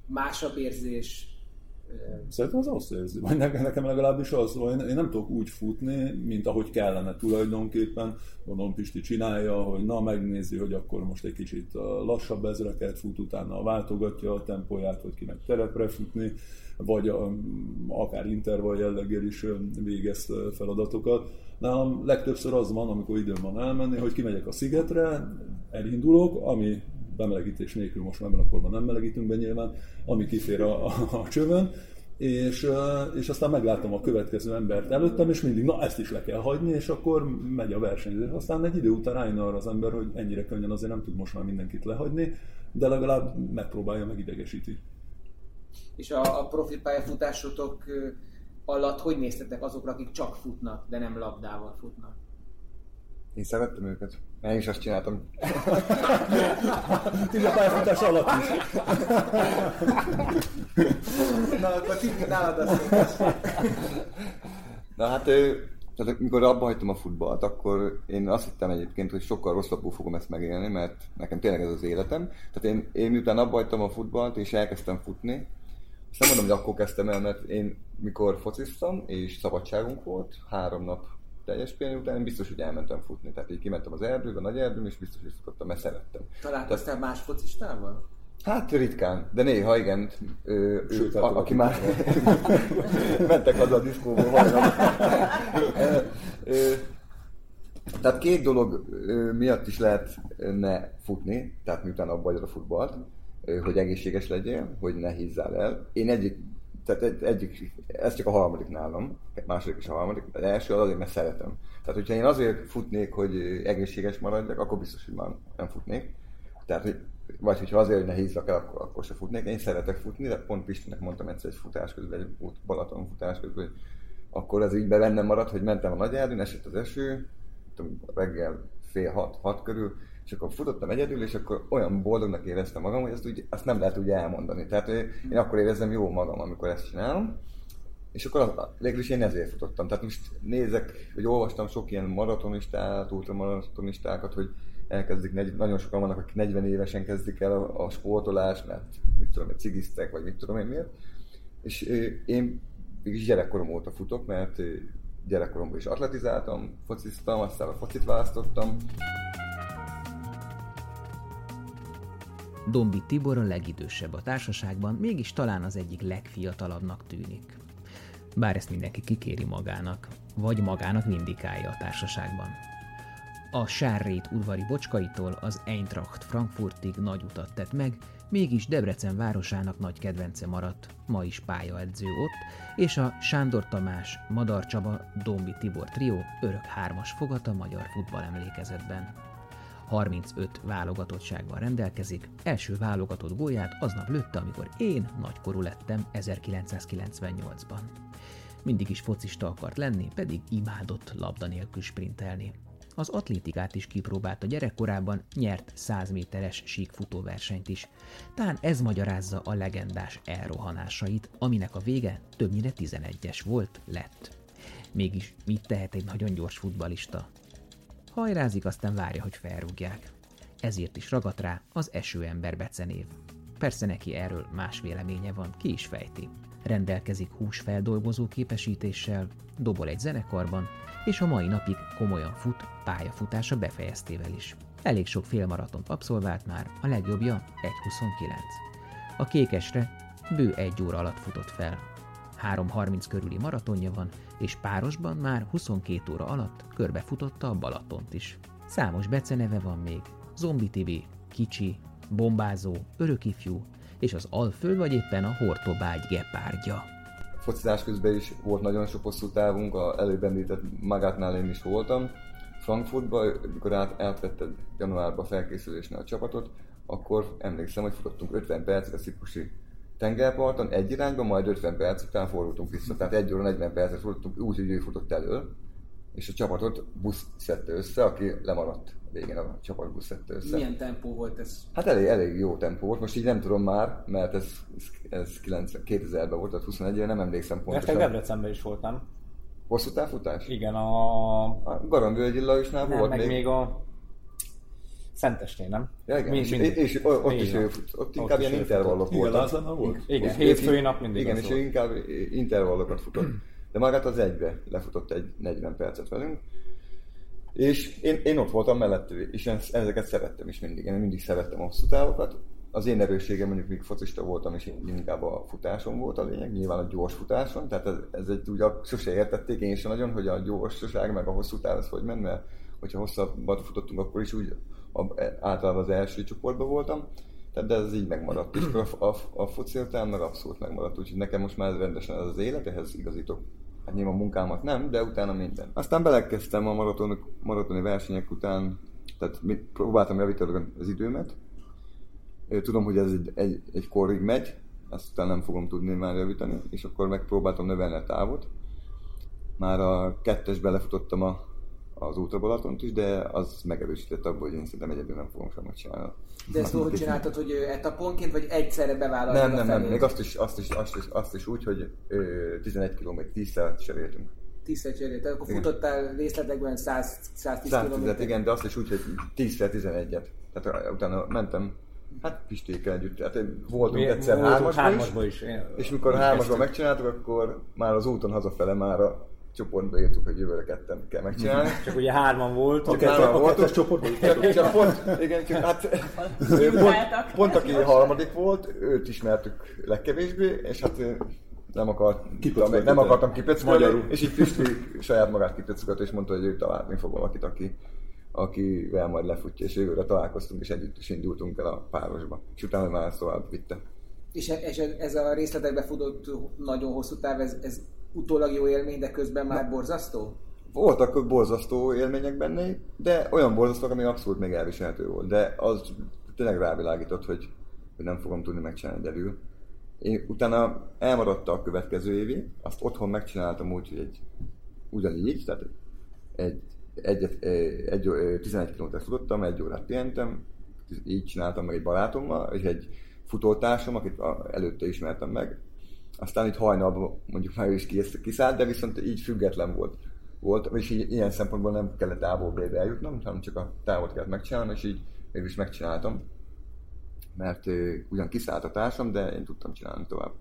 másabb érzés, Szerintem az azt érzi, vagy nekem, legalábbis az, hogy én, nem tudok úgy futni, mint ahogy kellene tulajdonképpen. Gondolom Pisti csinálja, hogy na megnézi, hogy akkor most egy kicsit lassabb ezreket fut, utána váltogatja a tempóját, hogy ki meg terepre futni, vagy akár intervall jelleggel is végez feladatokat. Nálam legtöbbször az van, amikor időm van elmenni, hogy kimegyek a szigetre, elindulok, ami bemelegítés nélkül most már ebben a korban nem melegítünk be nyilván, ami kifér a, a, a csövön, és, és aztán meglátom a következő embert előttem, és mindig, na ezt is le kell hagyni, és akkor megy a verseny. Aztán egy idő után rájön arra az ember, hogy ennyire könnyen azért nem tud most már mindenkit lehagyni, de legalább megpróbálja, meg idegesíti. És a, a profi pályafutásotok alatt hogy néztetek azokra, akik csak futnak, de nem labdával futnak? Én szerettem őket. Én is azt csináltam. (laughs) Így a pályafutás alatt is. Na, akkor Tibi, nálad azt (laughs) Na hát, ö, tehát mikor abba hagytam a futballt, akkor én azt hittem egyébként, hogy sokkal rosszabbul fogom ezt megélni, mert nekem tényleg ez az életem. Tehát én, én miután abba hagytam a futballt, és elkezdtem futni, azt nem mondom, hogy akkor kezdtem el, mert én mikor fociztam, és szabadságunk volt, három nap teljes pihenő után, én biztos, hogy elmentem futni. Tehát így kimentem az erdőbe, a nagy erdőbe, és biztos, hogy futottam, mert szerettem. találkoztál más focistával? Hát ritkán, de néha igen. Ö, ő, Sőt, a, aki már (laughs) mentek haza a diszkóból hajnal. Tehát két dolog miatt is lehet ne futni, tehát miután abba a futballt, hogy egészséges legyél, hogy ne hízzál el. Én egyik, tehát egy, egyik, ez csak a harmadik nálam, második és a harmadik, az első az azért, mert szeretem. Tehát, hogyha én azért futnék, hogy egészséges maradjak, akkor biztos, hogy már nem futnék. Tehát, hogy, vagy hogyha azért, hogy ne hízzak el, akkor, akkor se futnék. Én szeretek futni, de pont Pistinek mondtam egyszer egy futás közben, egy út Balaton futás közben, hogy akkor ez így bennem maradt, hogy mentem a nagy erdőn, esett az eső, tudom, reggel fél hat, hat körül, és akkor futottam egyedül, és akkor olyan boldognak éreztem magam, hogy ezt, úgy, azt nem lehet úgy elmondani. Tehát én akkor érezem jó magam, amikor ezt csinálom. És akkor az, végül is én ezért futottam. Tehát most nézek, hogy olvastam sok ilyen maratonistát, ultramaratonistákat, hogy elkezdik, negy- nagyon sokan vannak, akik 40 évesen kezdik el a, a sportolást, mert mit tudom, én, cigiztek, vagy mit tudom én miért. És én mégis gyerekkorom óta futok, mert gyerekkoromban is atletizáltam, fociztam, aztán a focit választottam. Dombi Tibor a legidősebb a társaságban, mégis talán az egyik legfiatalabbnak tűnik. Bár ezt mindenki kikéri magának, vagy magának vindikálja a társaságban. A Sárrét udvari bocskaitól az Eintracht Frankfurtig nagy utat tett meg, mégis Debrecen városának nagy kedvence maradt, ma is pályaedző ott, és a Sándor Tamás, Madar Csaba, Dombi Tibor trió örök hármas fogat a magyar futball emlékezetben. 35 válogatottsággal rendelkezik, első válogatott gólját aznap lőtte, amikor én nagykorú lettem 1998-ban. Mindig is focista akart lenni, pedig imádott labda nélkül sprintelni. Az atlétikát is kipróbálta gyerekkorában, nyert 100 méteres síkfutóversenyt is. Tán ez magyarázza a legendás elrohanásait, aminek a vége többnyire 11-es volt, lett. Mégis mit tehet egy nagyon gyors futbalista? Hajrázik, aztán várja, hogy felrúgják. Ezért is ragadt rá az esőember becenév. Persze neki erről más véleménye van, ki is fejti. Rendelkezik húsfeldolgozó képesítéssel, dobol egy zenekarban, és a mai napig komolyan fut pályafutása befejeztével is. Elég sok félmaratont abszolvált már, a legjobbja 1.29. A kékesre bő egy óra alatt futott fel. 3.30 körüli maratonja van, és párosban már 22 óra alatt körbefutotta a Balatont is. Számos beceneve van még, Zombi TV, Kicsi, Bombázó, Örökifjú, és az Alföld vagy éppen a Hortobágy gepárdja. Focizás közben is volt nagyon sok hosszú távunk, a előbb említett Magátnál én is voltam. Frankfurtba, amikor át, átvetted januárban felkészülésnél a csapatot, akkor emlékszem, hogy futottunk 50 percet a Ciprusi tengerparton egy irányba, majd 50 perc után fordultunk vissza. Tehát egy óra 40 percet futottunk úgy, hogy ő futott elő, és a csapatot busz szedte össze, aki lemaradt a végén a csapatbusz szedte össze. Milyen tempó volt ez? Hát elég, elég jó tempó volt, most így nem tudom már, mert ez, ez, ez 90, 2000-ben volt, tehát 21 nem emlékszem pontosan. Debrecenben is volt, nem? Hosszú távfutás? Igen, a... A Garamvölgyi Lajosnál volt meg még. még a... Szentestén, nem? Ja, igen, Mind- és, és, ott is ő ott Ott inkább ilyen intervallok Igen, voltak. Lázánál volt? Igen, hétfői nap mindig Igen, és volt. ő inkább intervallokat futott. De magát az egybe lefutott egy 40 percet velünk. És én, én ott voltam mellett, és én ezeket szerettem is mindig. Én mindig szerettem a hosszú távokat. Az én erősségem mondjuk még focista voltam, és inkább a futáson volt a lényeg, nyilván a gyors futáson. Tehát ez, ez egy, ugye sose értették én sem nagyon, hogy a gyorsaság meg a hosszú táv az hogy ment, mert hogyha hosszabbat futottunk, akkor is úgy általában az első csoportban voltam. Tehát de ez így megmaradt. És a, a, a foci meg abszolút megmaradt. Úgyhogy nekem most már rendesen ez az élet, ehhez igazítok. Hát nyilván a munkámat nem, de utána minden. Aztán belekezdtem a maraton, maratoni versenyek után, tehát próbáltam javítani az időmet. Tudom, hogy ez egy, egy, egy korig megy, azt utána nem fogom tudni már javítani, és akkor megpróbáltam növelni a távot. Már a kettes belefutottam a, az Ultra Balatont is, de az megerősített abból, hogy én szerintem egyedül nem fogom sem megcsinálni. De ezt úgy csináltad, hogy etaponként, vagy egyszerre bevállaltad Nem, a nem, nem, még azt is, azt is, azt is, azt is úgy, hogy ö, 11 km 10-szer cseréltünk. Tízszer cserélt. Akkor Igen. futottál részletekben 100, 110 110 km. igen, de azt is úgy, hogy 10-szer 11-et. Tehát utána mentem, hát Pistékkel együtt. Tehát voltunk Mi- egyszer hármasban is, hármasba is. És mikor mi hármasban megcsináltuk, akkor már az úton hazafele már a csoportba írtuk, hogy jövőre ketten kell megcsinálni. Csak ugye hárman volt. Csak hárman voltunk. Csak, csak pont, igen, csak hát pont, pont aki harmadik volt, őt ismertük legkevésbé, és hát nem, akart, Kipöckölt. nem akartam Magyarul. és így Pisti saját magát kipeckolt, és mondta, hogy ő találni fog valakit, aki, akivel majd lefutja, és jövőre találkoztunk, és együtt is indultunk el a párosba. És utána már ezt tovább vitte. És, e- és ez a részletekbe futott nagyon hosszú táv, ez, ez utólag jó élmény, de közben már borzasztó? Voltak borzasztó élmények benne, de olyan borzasztók, ami abszolút még elviselhető volt. De az tényleg rávilágított, hogy, hogy nem fogom tudni megcsinálni egyedül. Én utána elmaradt a következő évi, azt otthon megcsináltam úgy, hogy egy, ugyanígy, tehát egy, egyet, egy, egy 11 km futottam, egy órát pihentem, így csináltam meg egy barátommal, és egy futótársam, akit előtte ismertem meg. Aztán itt hajnalban mondjuk már ő is kisz- kiszállt, de viszont így független volt. volt és így, ilyen szempontból nem kellett távolba eljutnom, hanem csak a távot kellett megcsinálnom, és így mégis megcsináltam. Mert ö, ugyan kiszállt a társam, de én tudtam csinálni tovább.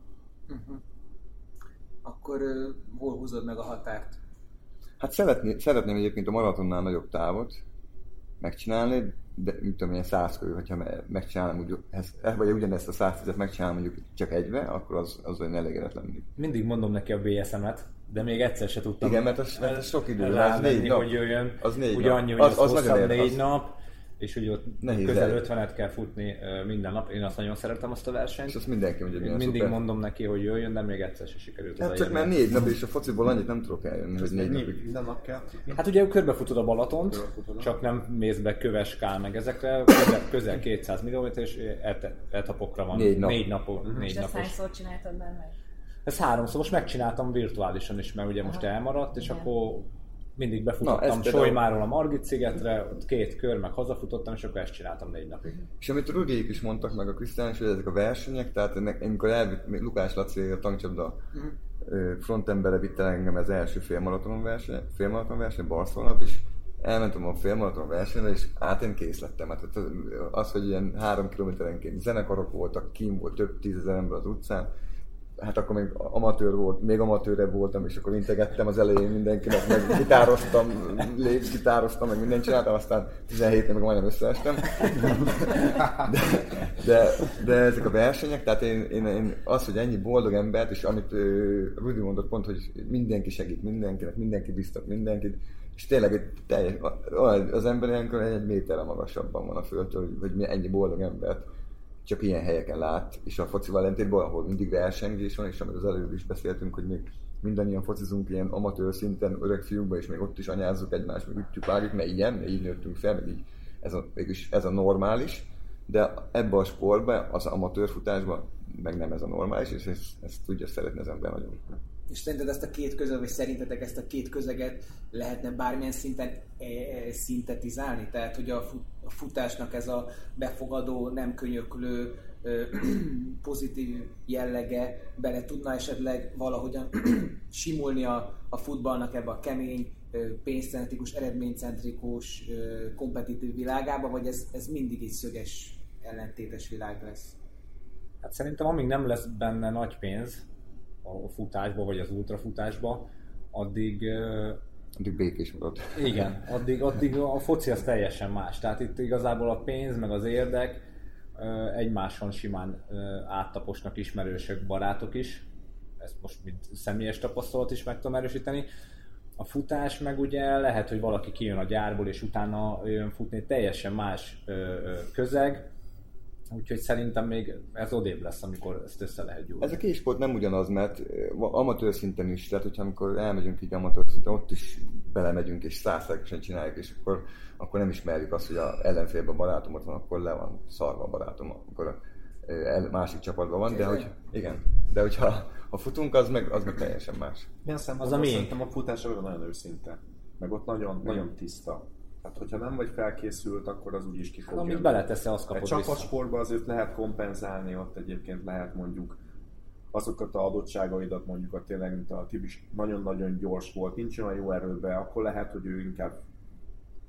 Akkor ö, hol húzod meg a határt? Hát szeretné, szeretném egyébként a maratonnál nagyobb távot megcsinálni, de mit tudom, ilyen 100 körül, hogyha me- megcsinálom, úgy, ez, vagy ugyanezt a 110-et megcsinálom mondjuk csak egybe, akkor az, az olyan elégedetlen mindig. Mindig mondom neki a BSM-et, de még egyszer se tudtam. Igen, mert az, mert az sok idő, az négy nap. hogy jöjjön. Az négy ugye nap. annyi, hogy Az- az, az hosszabb négy az- nap, és hogy ott Nehéz közel el. 50-et kell futni minden nap. Én azt nagyon szeretem azt a versenyt. És azt mindenki mondja, Mindig szuper. mondom neki, hogy jöjjön, de még egyszer se sikerült. Hát csak már négy nap, és a fociból annyit nem tudok eljönni, hogy négy napig. Minden nap kell. Hát ugye körbefutod a Balatont, Körbefutod. csak nem mész be köveskál meg ezekre, közel, közel 200 km és et, etapokra van. Négy nap. Négy, napok, És négy ezt napos. hányszor csináltad már meg? Ez háromszor, most megcsináltam virtuálisan is, mert ugye most elmaradt, és Igen. akkor mindig Na, befutottam például- Solymáról a Margit szigetre, ott két kör, meg hazafutottam, és akkor ezt csináltam négy napig. És amit a is mondtak meg a Krisztián is, hogy ezek a versenyek, tehát ennek, amikor elvitt Lukás Laci a tankcsapda ö, frontembere vitt el engem az első félmaraton verseny, félmaraton verseny Barcelona, és elmentem a félmaraton versenyre, és át én kész lettem. Hát az, az, hogy ilyen három kilométerenként zenekarok voltak, kim volt több tízezer ember az utcán, hát akkor még amatőr volt, még amatőrebb voltam, és akkor integettem az elején mindenkinek, meg gitároztam, gitároztam, meg mindent csináltam, aztán 17 meg majdnem összeestem. De, de, de, ezek a versenyek, tehát én, én, én, az, hogy ennyi boldog embert, és amit uh, Rudi mondott pont, hogy mindenki segít mindenkinek, mindenki biztat mindenkit, és tényleg egy teljes, az ember ilyenkor egy méterre magasabban van a földtől, hogy, hogy ennyi boldog embert csak ilyen helyeken lát, és a foci ellentétben, ahol mindig versengés van, és amit az előbb is beszéltünk, hogy még mindannyian focizunk ilyen amatőr szinten, öreg fiúkba, és még ott is anyázzuk egymást, meg ütjük, vágjuk, mert ilyen, mert így nőttünk fel, meg így ez a, mégis ez a normális, de ebbe a sportba, az amatőr futásban meg nem ez a normális, és ezt, ezt tudja szeretni az ember nagyon. És szerinted ezt a két közeg, vagy szerintetek ezt a két közeget lehetne bármilyen szinten e, e, szintetizálni? Tehát, hogy a futásnak ez a befogadó, nem könyöklő, (clears throat) pozitív jellege bele tudna esetleg valahogyan (clears throat) simulni a, a futballnak ebbe a kemény, pénzcentrikus, eredménycentrikus, kompetitív világába, vagy ez, ez mindig egy szöges, ellentétes világ lesz? Hát szerintem amíg nem lesz benne nagy pénz, a futásba, vagy az ultrafutásba, addig Addig békés marad. Igen, addig, addig a foci az teljesen más. Tehát itt igazából a pénz, meg az érdek egymáson simán áttaposnak ismerősök, barátok is. Ezt most mint személyes tapasztalat is meg tudom erősíteni. A futás meg ugye lehet, hogy valaki kijön a gyárból, és utána jön futni, teljesen más közeg, Úgyhogy szerintem még ez odébb lesz, amikor ezt össze lehet gyúrni. Ez a két sport nem ugyanaz, mert amatőr szinten is, tehát hogyha amikor elmegyünk így amatőr szinten, ott is belemegyünk és százszerűen csináljuk, és akkor, akkor nem ismerjük azt, hogy a ellenfélben barátom ott van, akkor le van szarva a barátom, akkor a másik csapatban van, de hogy igen, de hogyha ha futunk, az meg, az meg teljesen más. Milyen az a Szerintem a futás nagyon őszinte, meg ott nagyon, nagyon tiszta Hát, hogyha nem vagy felkészült, akkor az úgyis ki fog hát, Amit beleteszel, azt kapod Egy csapatsportban azért lehet kompenzálni, ott egyébként lehet mondjuk azokat a adottságaidat, mondjuk a tényleg, mint a Tibis nagyon-nagyon gyors volt, nincs olyan jó erőbe, akkor lehet, hogy ő inkább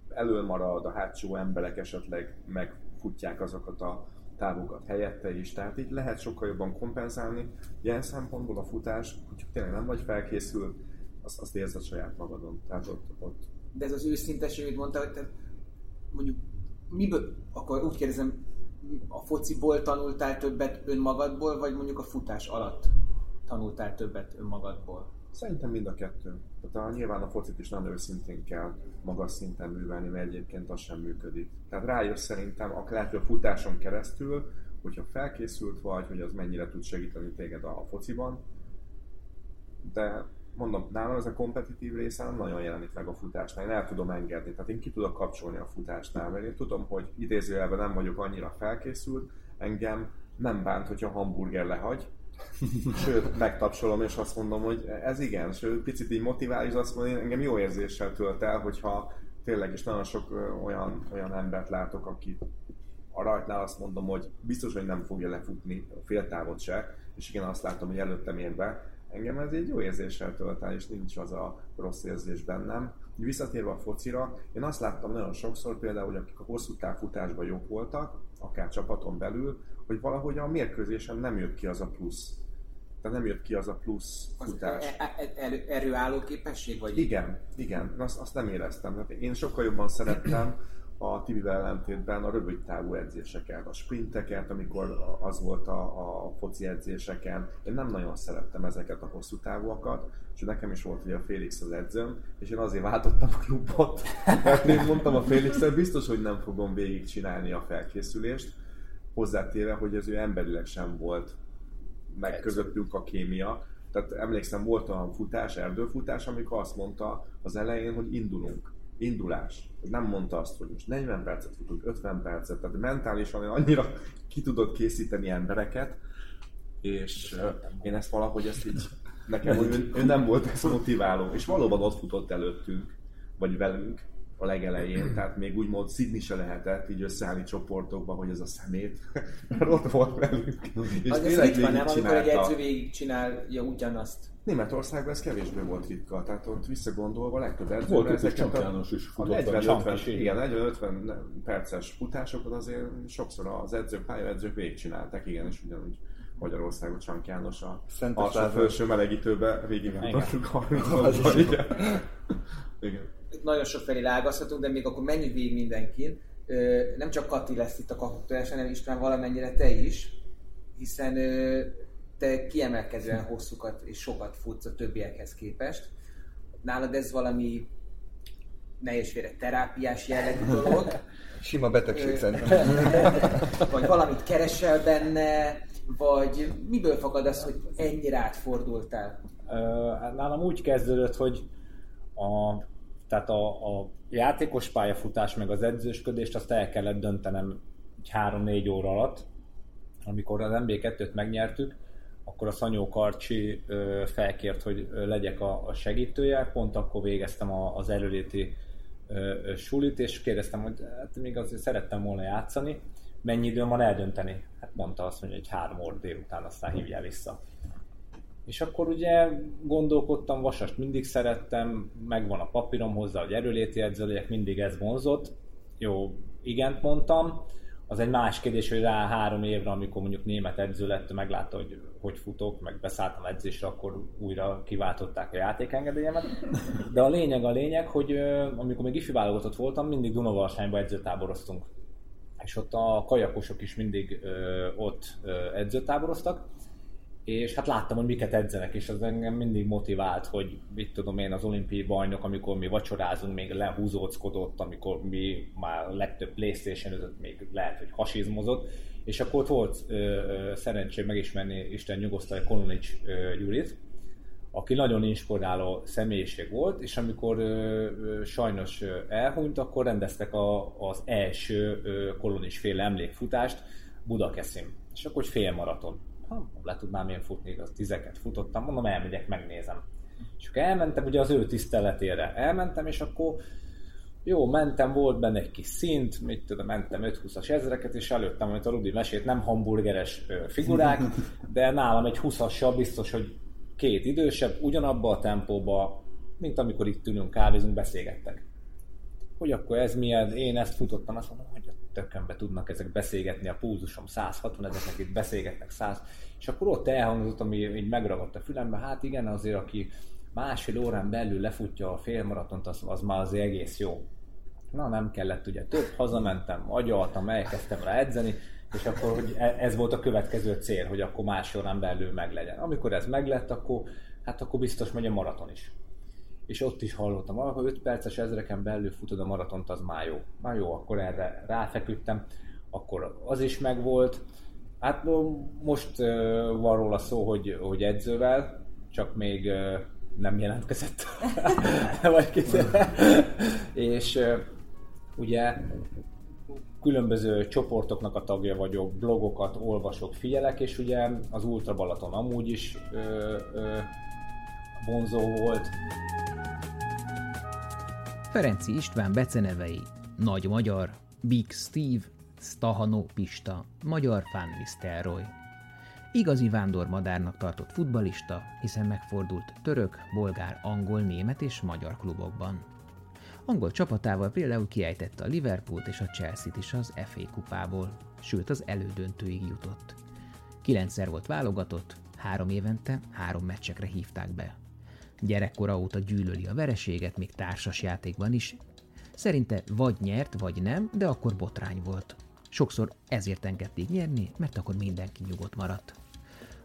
elől marad, a hátsó emberek esetleg megfutják azokat a távokat helyette is, tehát így lehet sokkal jobban kompenzálni. Ilyen szempontból a futás, hogyha tényleg nem vagy felkészült, azt, azt érzed saját magadon. Tehát ott, ott de ez az őszinteség, amit mondta, hogy te mondjuk miből, akkor úgy kérdezem, a fociból tanultál többet önmagadból, vagy mondjuk a futás alatt tanultál többet önmagadból? Szerintem mind a kettő. Tehát a, nyilván a focit is nagyon őszintén kell magas szinten művelni, mert egyébként az sem működik. Tehát rájössz szerintem, a lehet, hogy a futáson keresztül, hogyha felkészült vagy, hogy az mennyire tud segíteni téged a fociban, de mondom, nálam ez a kompetitív része nem nagyon jelenik meg a futásnál. Én el tudom engedni, tehát én ki tudok kapcsolni a futásnál, mert én tudom, hogy idézőjelben nem vagyok annyira felkészült, engem nem bánt, hogyha hamburger lehagy, (laughs) sőt, megtapsolom, és azt mondom, hogy ez igen, sőt, picit így motivál, és azt mondom, engem jó érzéssel tölt el, hogyha tényleg is nagyon sok olyan, olyan embert látok, aki a rajtnál azt mondom, hogy biztos, hogy nem fogja lefutni a féltávot se, és igen, azt látom, hogy előttem ér be, engem ez egy jó érzéssel tölt el, és nincs az a rossz érzés bennem. Visszatérve a focira, én azt láttam nagyon sokszor például, hogy akik a hosszú távfutásban jobb voltak, akár csapaton belül, hogy valahogy a mérkőzésen nem jött ki az a plusz. Tehát nem jött ki az a plusz futás. Az e- e- erő, erőálló képesség? Vagy? Igen, igen, azt, azt nem éreztem. Tehát én sokkal jobban szerettem a Tibivel ellentétben a rövid távú edzéseket, a sprinteket, amikor az volt a, a foci edzéseken. Én nem nagyon szerettem ezeket a hosszú távúakat, és nekem is volt ugye a Félix az edzőm, és én azért váltottam a klubot, mert én mondtam a félix biztos, hogy nem fogom végigcsinálni a felkészülést, hozzátéve, hogy ez ő emberileg sem volt meg közöttünk a kémia. Tehát emlékszem, volt olyan futás, erdőfutás, amikor azt mondta az elején, hogy indulunk indulás. Nem mondta azt, hogy most 40 percet futunk, 50 percet, tehát mentálisan annyira ki tudott készíteni embereket, és én ezt valahogy ezt így, nekem ő, ő nem volt ez motiváló, és valóban ott futott előttünk, vagy velünk, a legelején, tehát még úgymond szidni se lehetett így összeállni csoportokba, hogy ez a szemét, (laughs) mert ott volt velünk. És az tényleg ritka, nem, amikor egy edző végig csinálja ugyanazt. Németországban ez kevésbé volt ritka, tehát ott visszagondolva legtöbb edző. Volt egy Csap János is futott. 40-50, igen, 40-50 perces futásokat azért sokszor az edzők, pályaedzők végigcsinálták, igen, és ugyanúgy Magyarországot Csank János a alsó felső melegítőbe végig mutattuk 30 igen. igen. Nagyon sok felé lágazhatunk, de még akkor menjünk végig mindenkin. Nem csak Kati lesz itt a kaputolás, hanem István valamennyire te is, hiszen te kiemelkedően hosszúkat és sokat futsz a többiekhez képest. Nálad ez valami nehéz terápiás jellegű dolog. (laughs) Sima betegség szerintem. (laughs) Vagy valamit keresel benne, vagy miből fakad az, hogy ennyire átfordultál? Hát nálam úgy kezdődött, hogy a, tehát a, a játékos pályafutás meg az edzősködést azt el kellett döntenem egy 3-4 óra alatt, amikor az MB2-t megnyertük, akkor a Szanyó Karcsi felkért, hogy legyek a, a segítője, pont akkor végeztem a, az erőléti sulit, és kérdeztem, hogy hát még azért szerettem volna játszani, mennyi időm van eldönteni? Hát mondta azt, hogy egy három óra délután aztán hívjál vissza. És akkor ugye gondolkodtam, vasast mindig szerettem, megvan a papírom hozzá, hogy erőléti edző mindig ez vonzott. Jó, igent mondtam. Az egy más kérdés, hogy rá három évre, amikor mondjuk német edző lett, meglátta, hogy hogy futok, meg beszálltam edzésre, akkor újra kiváltották a játékengedélyemet. De a lényeg a lényeg, hogy amikor még ifjú válogatott voltam, mindig Dunavalsányba edzőtáboroztunk és ott a kajakosok is mindig ö, ott ö, edzőtáboroztak, és hát láttam, hogy miket edzenek, és az engem mindig motivált, hogy mit tudom én, az olimpiai bajnok, amikor mi vacsorázunk, még lehúzóckodott, amikor mi már legtöbb playstation még lehet, hogy hasizmozott, és akkor ott volt ö, ö, szerencsém megismerni Isten nyugosztalja Kolonics Gyurit, aki nagyon inspiráló személyiség volt, és amikor ö, ö, sajnos ö, elhunyt, akkor rendeztek a, az első ö, kolonis fél emlékfutást Budakeszin. És akkor egy félmaraton. Ha, le tudnám én futni, az tizeket futottam, mondom, elmegyek, megnézem. És akkor elmentem ugye az ő tiszteletére. Elmentem, és akkor jó, mentem, volt benne egy kis szint, mit tudom, mentem 5-20-as ezreket, és előttem, amit a Rudi mesét, nem hamburgeres figurák, (laughs) de nálam egy 20-assal biztos, hogy két idősebb, ugyanabba a tempóba, mint amikor itt ülünk, kávézunk, beszélgettek. Hogy akkor ez milyen, én ezt futottam, azt mondom, tökönbe tudnak ezek beszélgetni, a púzusom 160, ezeknek itt beszélgetnek 100, és akkor ott elhangzott, ami így megragadt a fülembe, hát igen, azért aki másfél órán belül lefutja a félmaratont, az, az már azért egész jó. Na, nem kellett ugye több, hazamentem, agyaltam, elkezdtem rá edzeni, és akkor hogy e- ez volt a következő cél, hogy akkor más órán belül meglegyen. Amikor ez meglett, akkor, hát akkor biztos megy a maraton is. És ott is hallottam, ha 5 perces ezreken belül futod a maratont, az már jó. Már jó, akkor erre ráfeküdtem, akkor az is megvolt. Hát most van róla szó, hogy, hogy edzővel, csak még nem jelentkezett. (laughs) Vagy (laughs) és ugye különböző csoportoknak a tagja vagyok, blogokat olvasok, figyelek, és ugye az Ultra Balaton amúgy is ö, ö, vonzó volt. Ferenci István becenevei Nagy Magyar, Big Steve, Stahano Pista, Magyar Fan Nistelrooy. Igazi vándormadárnak tartott futbalista, hiszen megfordult török, bolgár, angol, német és magyar klubokban. Angol csapatával például kiejtette a Liverpoolt és a Chelsea-t is az FA kupából, sőt az elődöntőig jutott. Kilencszer volt válogatott, három évente három meccsekre hívták be. Gyerekkora óta gyűlöli a vereséget, még társas játékban is. Szerinte vagy nyert, vagy nem, de akkor botrány volt. Sokszor ezért engedték nyerni, mert akkor mindenki nyugodt maradt.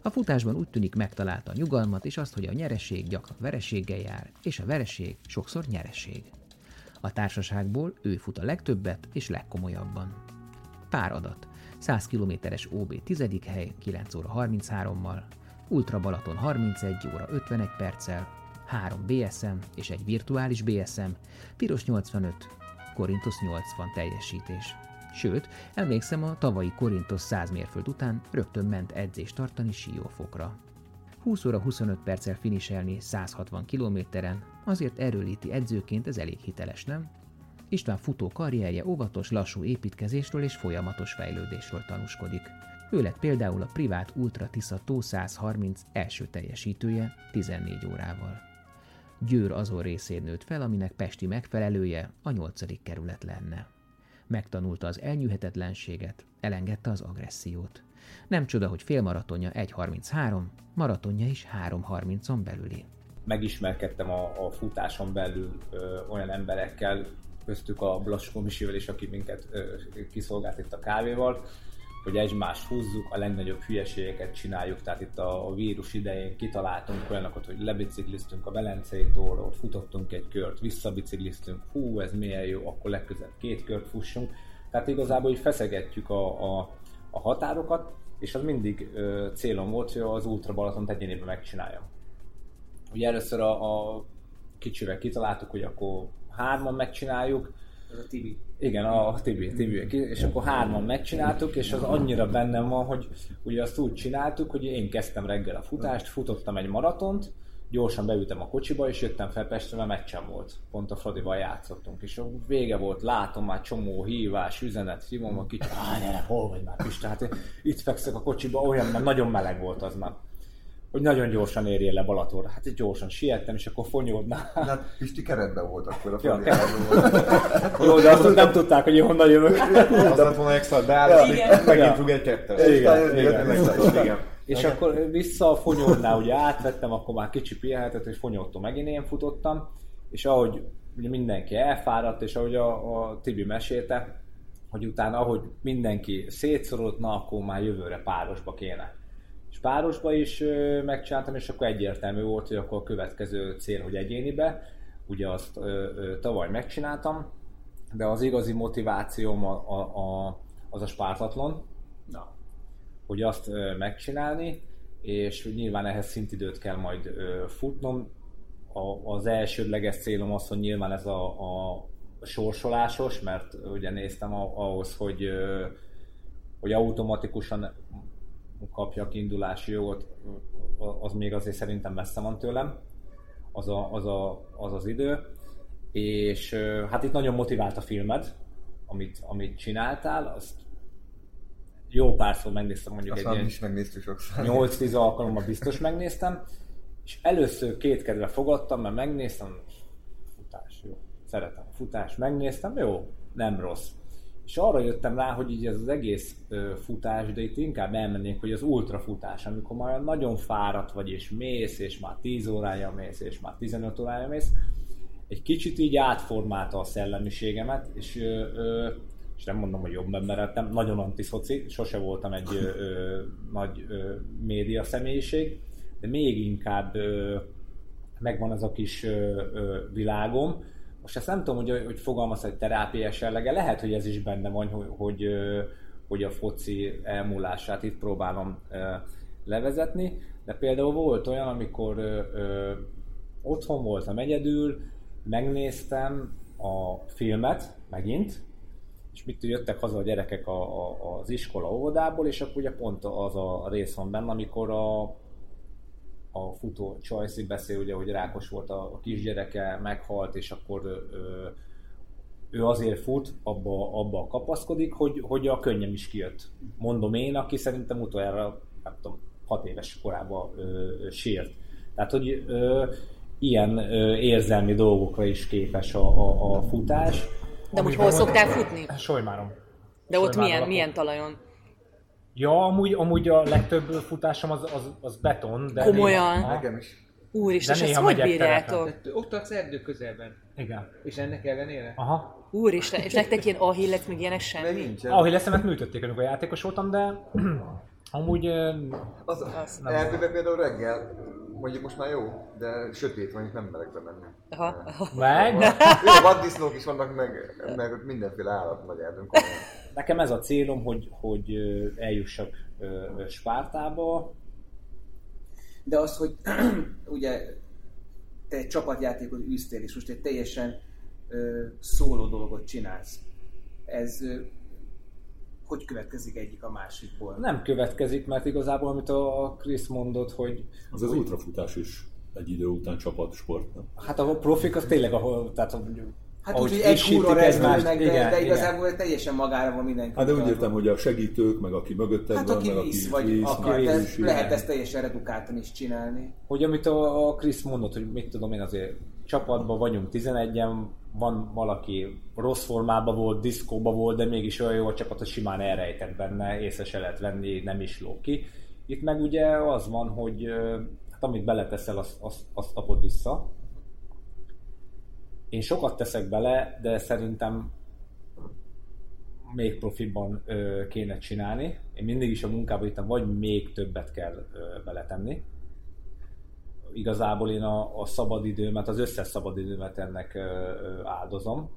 A futásban úgy tűnik megtalálta a nyugalmat, és azt, hogy a nyereség gyakran vereséggel jár, és a vereség sokszor nyereség. A társaságból ő fut a legtöbbet és legkomolyabban. Pár adat. 100 kilométeres OB 10. hely 9 óra 33-mal, Ultra Balaton 31 óra 51 perccel, 3 BSM és egy virtuális BSM, Piros 85, Korintos 80 teljesítés. Sőt, emlékszem a tavalyi Korintos 100 mérföld után rögtön ment edzést tartani Siófokra. 20 óra 25 perccel finiselni 160 kilométeren, azért erőlíti edzőként ez elég hiteles, nem? István futó karrierje óvatos, lassú építkezésről és folyamatos fejlődésről tanúskodik. Ő lett például a privát Ultra Tisza Tó 130 első teljesítője 14 órával. Győr azon részén nőtt fel, aminek pesti megfelelője a 8. kerület lenne. Megtanulta az elnyűhetetlenséget, elengedte az agressziót. Nem csoda, hogy félmaratonja 1.33, maratonja is 3.30-on belüli. Megismerkedtem a, a futáson belül ö, olyan emberekkel, köztük a Blaskó Misivel is, aki minket ö, kiszolgált itt a kávéval, hogy egymást húzzuk, a legnagyobb hülyeségeket csináljuk, tehát itt a, vírus idején kitaláltunk olyanokat, hogy lebicikliztünk a Velencei ott futottunk egy kört, visszabicikliztünk, hú, ez milyen jó, akkor legközelebb két kört fussunk. Tehát igazából így feszegetjük a, a, a határokat, és az mindig ö, célom volt, hogy az Ultra Balaton egyénében megcsináljam. Ugye először a, a kicsivel kitaláltuk, hogy akkor hárman megcsináljuk, Ez a Tibi. Igen, a Tibi, Tibi, és akkor hárman megcsináltuk, és az annyira bennem van, hogy ugye azt úgy csináltuk, hogy én kezdtem reggel a futást, futottam egy maratont, gyorsan beültem a kocsiba, és jöttem fel Pestre, mert meccsem volt. Pont a Fradival játszottunk, és vége volt, látom már csomó hívás, üzenet, hívom a kicsi, á, hol vagy már Pista, hát itt fekszek a kocsiba, olyan, mert nagyon meleg volt az már hogy nagyon gyorsan érjél le Balatonra. Hát gyorsan siettem, és akkor fonyódnál. Hát Pisti keretben volt akkor a Ja. (laughs) Jó, de azt nem tudták, hogy én honnan jövök. Az lett volna extra, de hát Igen. megint fog egy kettő. Igen, igen. igen. És akkor vissza a fonyódnál ugye átvettem, akkor már kicsi pihenhetett, és fonyódtam megint én futottam, és ahogy ugye mindenki elfáradt, és ahogy a, a Tibi mesélte, hogy utána ahogy mindenki szétszorodott, na akkor már jövőre párosba kéne. Párosba is ö, megcsináltam, és akkor egyértelmű volt, hogy akkor a következő cél, hogy egyénibe, ugye azt ö, ö, tavaly megcsináltam, de az igazi motivációm a, a, a, az a spártatlon, Na, hogy azt ö, megcsinálni, és nyilván ehhez szintidőt kell majd ö, futnom. A, az elsődleges célom az, hogy nyilván ez a, a sorsolásos, mert ugye néztem a, ahhoz, hogy, ö, hogy automatikusan kapjak indulási jogot, az még azért szerintem messze van tőlem, az a, az, a, az, az idő. És hát itt nagyon motivált a filmed, amit, amit csináltál, azt jó párszor megnéztem mondjuk Azt egy is megnéztük sokszor. 8-10 alkalommal biztos megnéztem, és először két kedve fogadtam, mert megnéztem, futás, jó, szeretem a futás, megnéztem, jó, nem rossz. És arra jöttem rá, hogy így ez az egész ö, futás, de itt inkább elmennék, hogy az ultrafutás, amikor már nagyon fáradt vagy, és mész, és már 10 órája mész, és már 15 órája mész, egy kicsit így átformálta a szellemiségemet, és, ö, ö, és nem mondom, hogy jobb ember nagyon antiszoci, sose voltam egy ö, ö, nagy ö, média személyiség, de még inkább ö, megvan az a kis ö, ö, világom. Most ezt nem tudom, hogy, hogy fogalmaz egy terápiás jellege, lehet, hogy ez is benne van, hogy, hogy, hogy a foci elmúlását itt próbálom levezetni, de például volt olyan, amikor otthon voltam egyedül, megnéztem a filmet megint, és mit jöttek haza a gyerekek a, a, az iskola óvodából, és akkor ugye pont az a rész van benne, amikor a, a futó Csajci beszél, ugye, hogy rákos volt a, a kisgyereke, meghalt, és akkor ö, ő azért fut, abba, abba kapaszkodik, hogy, hogy a könnyem is kijött. Mondom én, aki szerintem utoljára, nem tudom, hat éves korában ö, ö, sírt. Tehát, hogy ö, ilyen ö, érzelmi dolgokra is képes a, a, a futás. De amúgy hol szoktál futni? Solymáron. De ott Solymáron milyen, lakom. milyen talajon? Ja, amúgy, amúgy a legtöbb futásom az, az, az beton. De Komolyan? Néha, Nekem is. Úristen, De és ezt hogy bírjátok? ott laksz erdő közelben, Igen. és ennek ellenére? Aha. Úristen, és nektek ilyen ahillet, meg ilyenek semmi? nincsen. Ahogy leszemet műtötték, amikor játékos voltam, de amúgy Az, Az. erdőben például reggel, mondjuk most már jó, de sötét van, itt nem merek bemenni. Aha, meg. Jó, vaddisznók is vannak, meg, meg ott mindenféle állat nagy erdőn. komolyan. Nekem ez a célom, hogy, hogy eljussak Spártába. De az, hogy (clears throat) ugye te egy csapatjátékot űztél, és most egy teljesen ö, szóló dolgot csinálsz. Ez hogy következik egyik a másikból? Nem következik, mert igazából, amit a Krisz mondott, hogy Az az ultrafutás is egy idő után csapatsport. nem? hát a profik az tényleg, ahol, tehát Hát úgy, hogy egy húra egymást, rezdülnek, de, igen, de igen. igazából teljesen magára van mindenki. Hát de úgy értem, hogy a segítők, meg aki mögötted Hát van, aki meg visz, aki vagy visz, akar, de ő is lehet ezt teljesen redukáltan is csinálni. Hogy amit a, a Krisz mondott, hogy mit tudom én azért csapatban vagyunk 11-en, van valaki rossz formában volt, diszkóba volt, de mégis olyan jó a csapat, hogy simán elrejtett benne, észre se lehet venni, nem is lóg ki. Itt meg ugye az van, hogy hát amit beleteszel, azt, azt, azt kapod vissza. Én sokat teszek bele, de szerintem még profiban ö, kéne csinálni. Én mindig is a munkában itt vagy még többet kell ö, beletenni. Igazából én a, a szabadidőmet, az összes szabadidőmet ennek áldozom.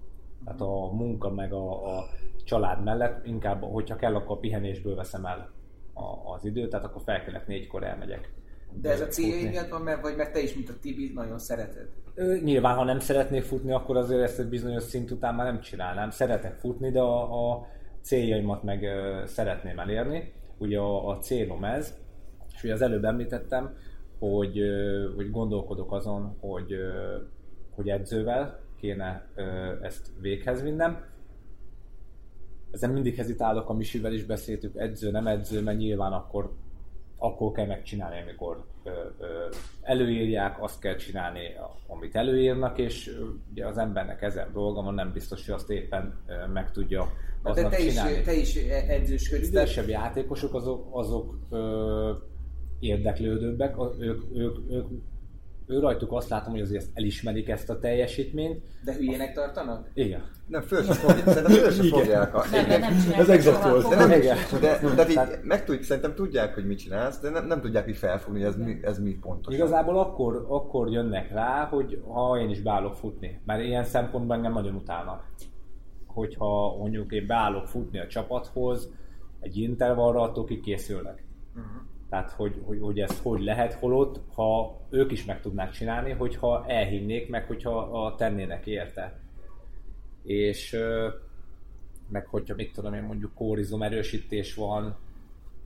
Tehát a munka meg a, a család mellett inkább, hogyha kell, akkor a pihenésből veszem el a, az időt, tehát akkor felkelek négykor elmegyek. De ez a céljaid miatt van, mert, vagy mert te is, mint a Tibi, nagyon szereted. Ö, Nyilván, ha nem szeretnék futni, akkor azért ezt egy bizonyos szint után már nem csinálnám. Szeretek futni, de a, a céljaimat meg ö, szeretném elérni. Ugye a, a célom ez, és ugye az előbb említettem, hogy, hogy gondolkodok azon, hogy, hogy edzővel kéne ezt véghez vinnem. Ezen mindig hezitálok, a Misivel is beszéltük, edző, nem edző, mert nyilván akkor akkor kell megcsinálni, amikor előírják, azt kell csinálni, amit előírnak, és ugye az embernek ezen dolga van, nem biztos, hogy azt éppen meg tudja De aznap te is, csinálni. te is edzősködsz, de Idősebb játékosok azok, azok érdeklődőbbek, a- ők, ők, ők, ő rajtuk azt látom, hogy azért elismerik ezt a teljesítményt. de hülyének tartanak? Igen. Nem, föl se fogják, szerintem föl se fogják. Nem, de nem Ez exakt volt. De nem, Igen. de, de így meg tudjuk, szerintem tudják, hogy mit csinálsz, de nem, nem tudják így felfogni, hogy ez mi, ez mi pontosan. Igazából akkor, akkor jönnek rá, hogy ha én is beállok futni, mert ilyen szempontból engem nagyon utálnak. Hogyha mondjuk én beállok futni a csapathoz, egy intervallra, attól kikészülnek. Tehát, hogy, hogy, hogy ez hogy lehet, holott, ha ők is meg tudnák csinálni, hogyha elhinnék meg, hogyha a tennének érte. És meg hogyha mit tudom én, mondjuk kórizom erősítés van,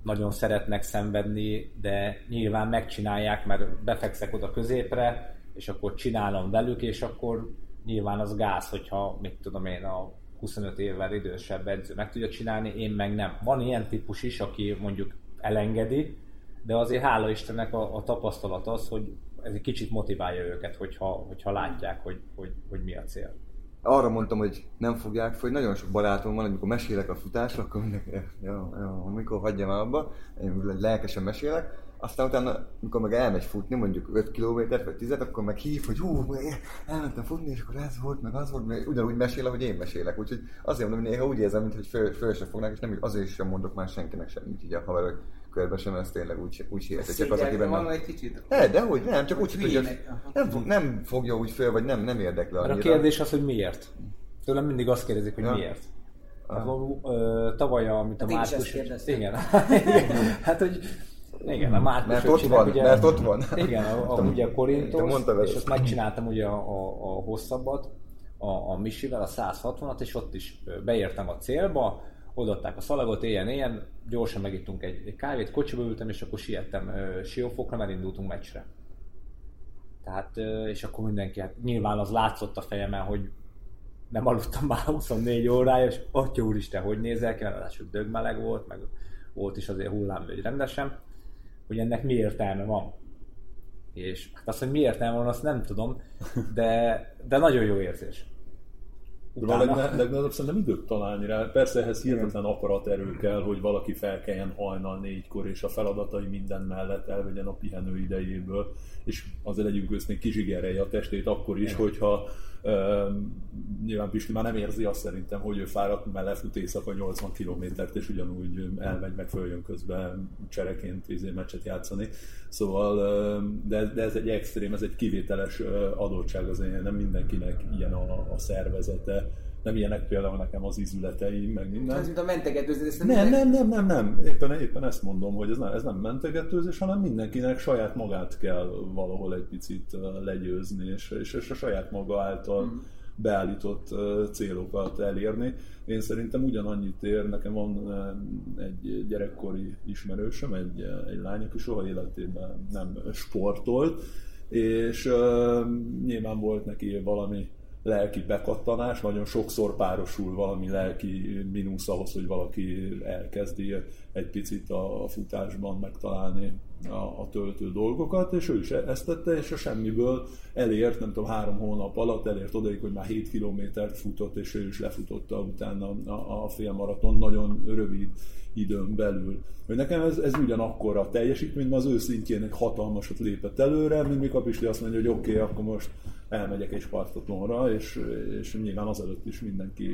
nagyon szeretnek szenvedni, de nyilván megcsinálják, mert befekszek oda középre, és akkor csinálom velük, és akkor nyilván az gáz, hogyha mit tudom én, a 25 évvel idősebb edző meg tudja csinálni, én meg nem. Van ilyen típus is, aki mondjuk elengedi, de azért hála Istennek a, a tapasztalat az, hogy ez egy kicsit motiválja őket, hogyha, hogyha látják, hogy, hogy, hogy mi a cél. arra mondtam, hogy nem fogják hogy nagyon sok barátom van, amikor mesélek a futásról, akkor mindenki, jó, jó, amikor hagyjam abba, én lelkesen mesélek, aztán utána, amikor meg elmegy futni, mondjuk 5 kilométert vagy 10 akkor meg hív, hogy hú, elmentem futni, és akkor ez volt, meg az volt, meg ugyanúgy mesél, ahogy én mesélek. Úgyhogy azért mondom, hogy néha úgy érzem, mintha föl, föl se fognak, és nem, azért sem mondok már senkinek semmit, így a haverok körben sem, ez tényleg úgy, úgy hihet, hogy csak az, akiben van nem. egy kicsit? Ne, de hogy nem, csak úgy, hogy nem, fog, nem fogja úgy föl, vagy nem, nem érdekli Mert a annyira. kérdés az, hogy miért. Tőlem mindig azt kérdezik, hogy Ja. miért. Hát, ö, tavaly, amit a Hát Márkus... (laughs) Igen. hát, hogy igen, a Márkus Mert ott van, ugye, mert ott van. Igen, a, a, ugye a Korintos, és azt megcsináltam ugye a, a, a hosszabbat, a, a Misivel, a 160-at, és ott is beértem a célba, odaadták a szalagot, éjjel-éjjel, gyorsan megittunk egy, egy kávét, kocsiba ültem, és akkor siettem ö, Siófokra, mert indultunk meccsre. Tehát, ö, és akkor mindenki, hát nyilván az látszott a fejemen, hogy nem aludtam már 24 órája, és atya úristen, hogy nézel ki, mert ráadásul dögmeleg volt, meg volt is azért hullámvölgy rendesen, hogy ennek mi értelme van. És hát azt, hogy mi értelme van, azt nem tudom, de, de nagyon jó érzés. De a legne- legnagyobb szerintem időt találni rá. Persze ehhez hihetetlen akaraterő kell, hogy valaki felkeljen hajnal négykor, és a feladatai minden mellett elvegyen a pihenő idejéből, és azért legyünk őszintén kizsigerelje a testét akkor is, hogyha um, nyilván Pisti már nem érzi azt szerintem, hogy ő fáradt, mert lefut éjszaka 80 kilométert, és ugyanúgy elmegy, meg följön közben csereként izé, meccset játszani. Szóval, de, de ez egy extrém, ez egy kivételes adottság azért, nem mindenkinek ilyen a, a szervezete, nem ilyenek például nekem az izületeim, meg minden. Ez mint a mentegetőzés, ezt Nem, nem, nem, nem, nem. Éppen, éppen ezt mondom, hogy ez nem, ez nem mentegetőzés, hanem mindenkinek saját magát kell valahol egy picit legyőzni, és, és, és a saját maga által Mhm. beállított célokat elérni. Én szerintem ugyanannyit ér, nekem van egy gyerekkori ismerősöm, egy, egy lány, aki soha életében nem sportolt, és uh, nyilván volt neki valami lelki bekattanás, nagyon sokszor párosul valami lelki mínusz ahhoz, hogy valaki elkezdi egy picit a futásban megtalálni a, a töltő dolgokat, és ő is ezt tette, és a semmiből elért, nem tudom, három hónap alatt elért odaig, hogy már 7 kilométert futott, és ő is lefutotta utána a, a félmaraton nagyon rövid időn belül. Hogy nekem ez, ez ugyanakkor a teljesítmény, az ő szintjén egy hatalmasat lépett előre, mint Mika Pisti azt mondja, hogy oké, okay, akkor most elmegyek egy Spartatonra, és, és nyilván azelőtt is mindenki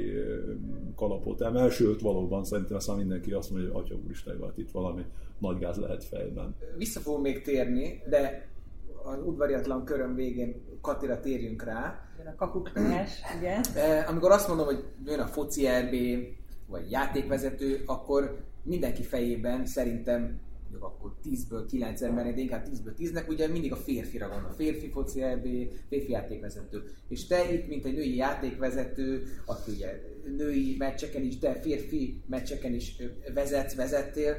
kalapot emel, sőt valóban szerintem aztán mindenki azt mondja, hogy Atya Úristen, hogy itt valami nagy gáz lehet fejben. Vissza fogunk még térni, de az udvariatlan köröm végén Katira térjünk rá. A kakuktanás, igen. Amikor azt mondom, hogy jön a foci RB, vagy játékvezető, akkor mindenki fejében szerintem mondjuk akkor 10-ből 9 ember, de inkább 10-ből 10-nek, ugye mindig a férfira gondol. Férfi foci RB, férfi játékvezető. És te itt, mint egy női játékvezető, aki ugye női meccseken is, de férfi meccseken is vezet, vezettél,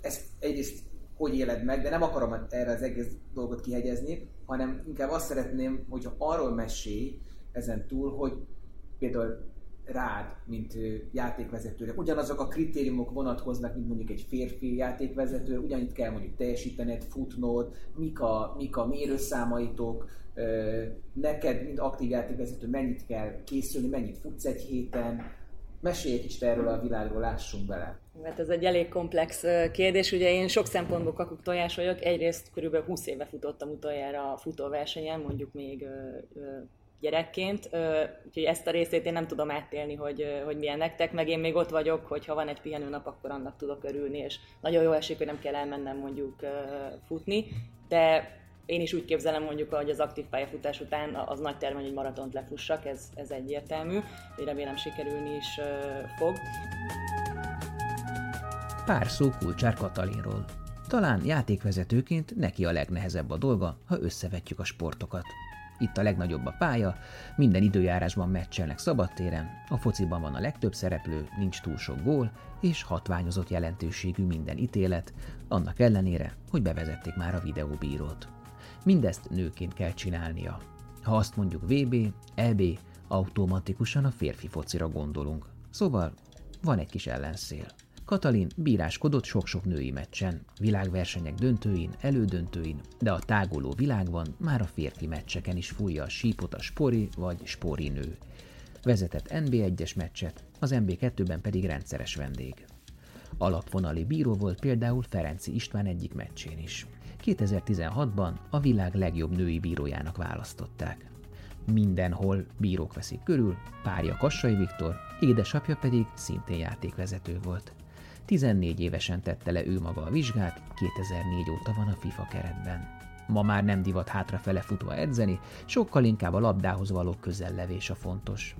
ezt egyrészt hogy éled meg, de nem akarom erre az egész dolgot kihegyezni, hanem inkább azt szeretném, hogyha arról mesélj ezen túl, hogy például rád, mint játékvezetőre. Ugyanazok a kritériumok vonatkoznak, mint mondjuk egy férfi játékvezető, ugyanitt kell mondjuk teljesítened, futnod, mik a, mik a mérőszámaitok, neked, mint aktív játékvezető, mennyit kell készülni, mennyit futsz egy héten, Mesélj egy kicsit erről a világról, lássunk bele. Mert ez egy elég komplex kérdés. Ugye én sok szempontból kakuk tojás vagyok. Egyrészt körülbelül 20 éve futottam utoljára a futóversenyen, mondjuk még gyerekként, úgyhogy ezt a részét én nem tudom átélni, hogy, hogy milyen nektek, meg én még ott vagyok, hogy ha van egy pihenő nap, akkor annak tudok örülni, és nagyon jó esik, hogy nem kell elmennem mondjuk futni, de én is úgy képzelem mondjuk, hogy az aktív pályafutás után az nagy terve, hogy maratont lefussak, ez, ez egyértelmű, hogy remélem sikerülni is fog. Pár szó Kulcsár Katalinról. Talán játékvezetőként neki a legnehezebb a dolga, ha összevetjük a sportokat. Itt a legnagyobb a pálya, minden időjárásban meccselnek szabadtéren, a fociban van a legtöbb szereplő, nincs túl sok gól, és hatványozott jelentőségű minden ítélet, annak ellenére, hogy bevezették már a videóbírót. Mindezt nőként kell csinálnia. Ha azt mondjuk VB, EB, automatikusan a férfi focira gondolunk. Szóval van egy kis ellenszél. Katalin bíráskodott sok-sok női meccsen, világversenyek döntőin, elődöntőin, de a táguló világban már a férfi meccseken is fújja a sípot a spori vagy spori nő. Vezetett NB1-es meccset, az NB2-ben pedig rendszeres vendég. Alapvonali bíró volt például Ferenci István egyik meccsén is. 2016-ban a világ legjobb női bírójának választották. Mindenhol bírók veszik körül, párja Kassai Viktor, édesapja pedig szintén játékvezető volt. 14 évesen tette le ő maga a vizsgát, 2004 óta van a FIFA keretben. Ma már nem divat hátrafele futva edzeni, sokkal inkább a labdához való közellevés a fontos.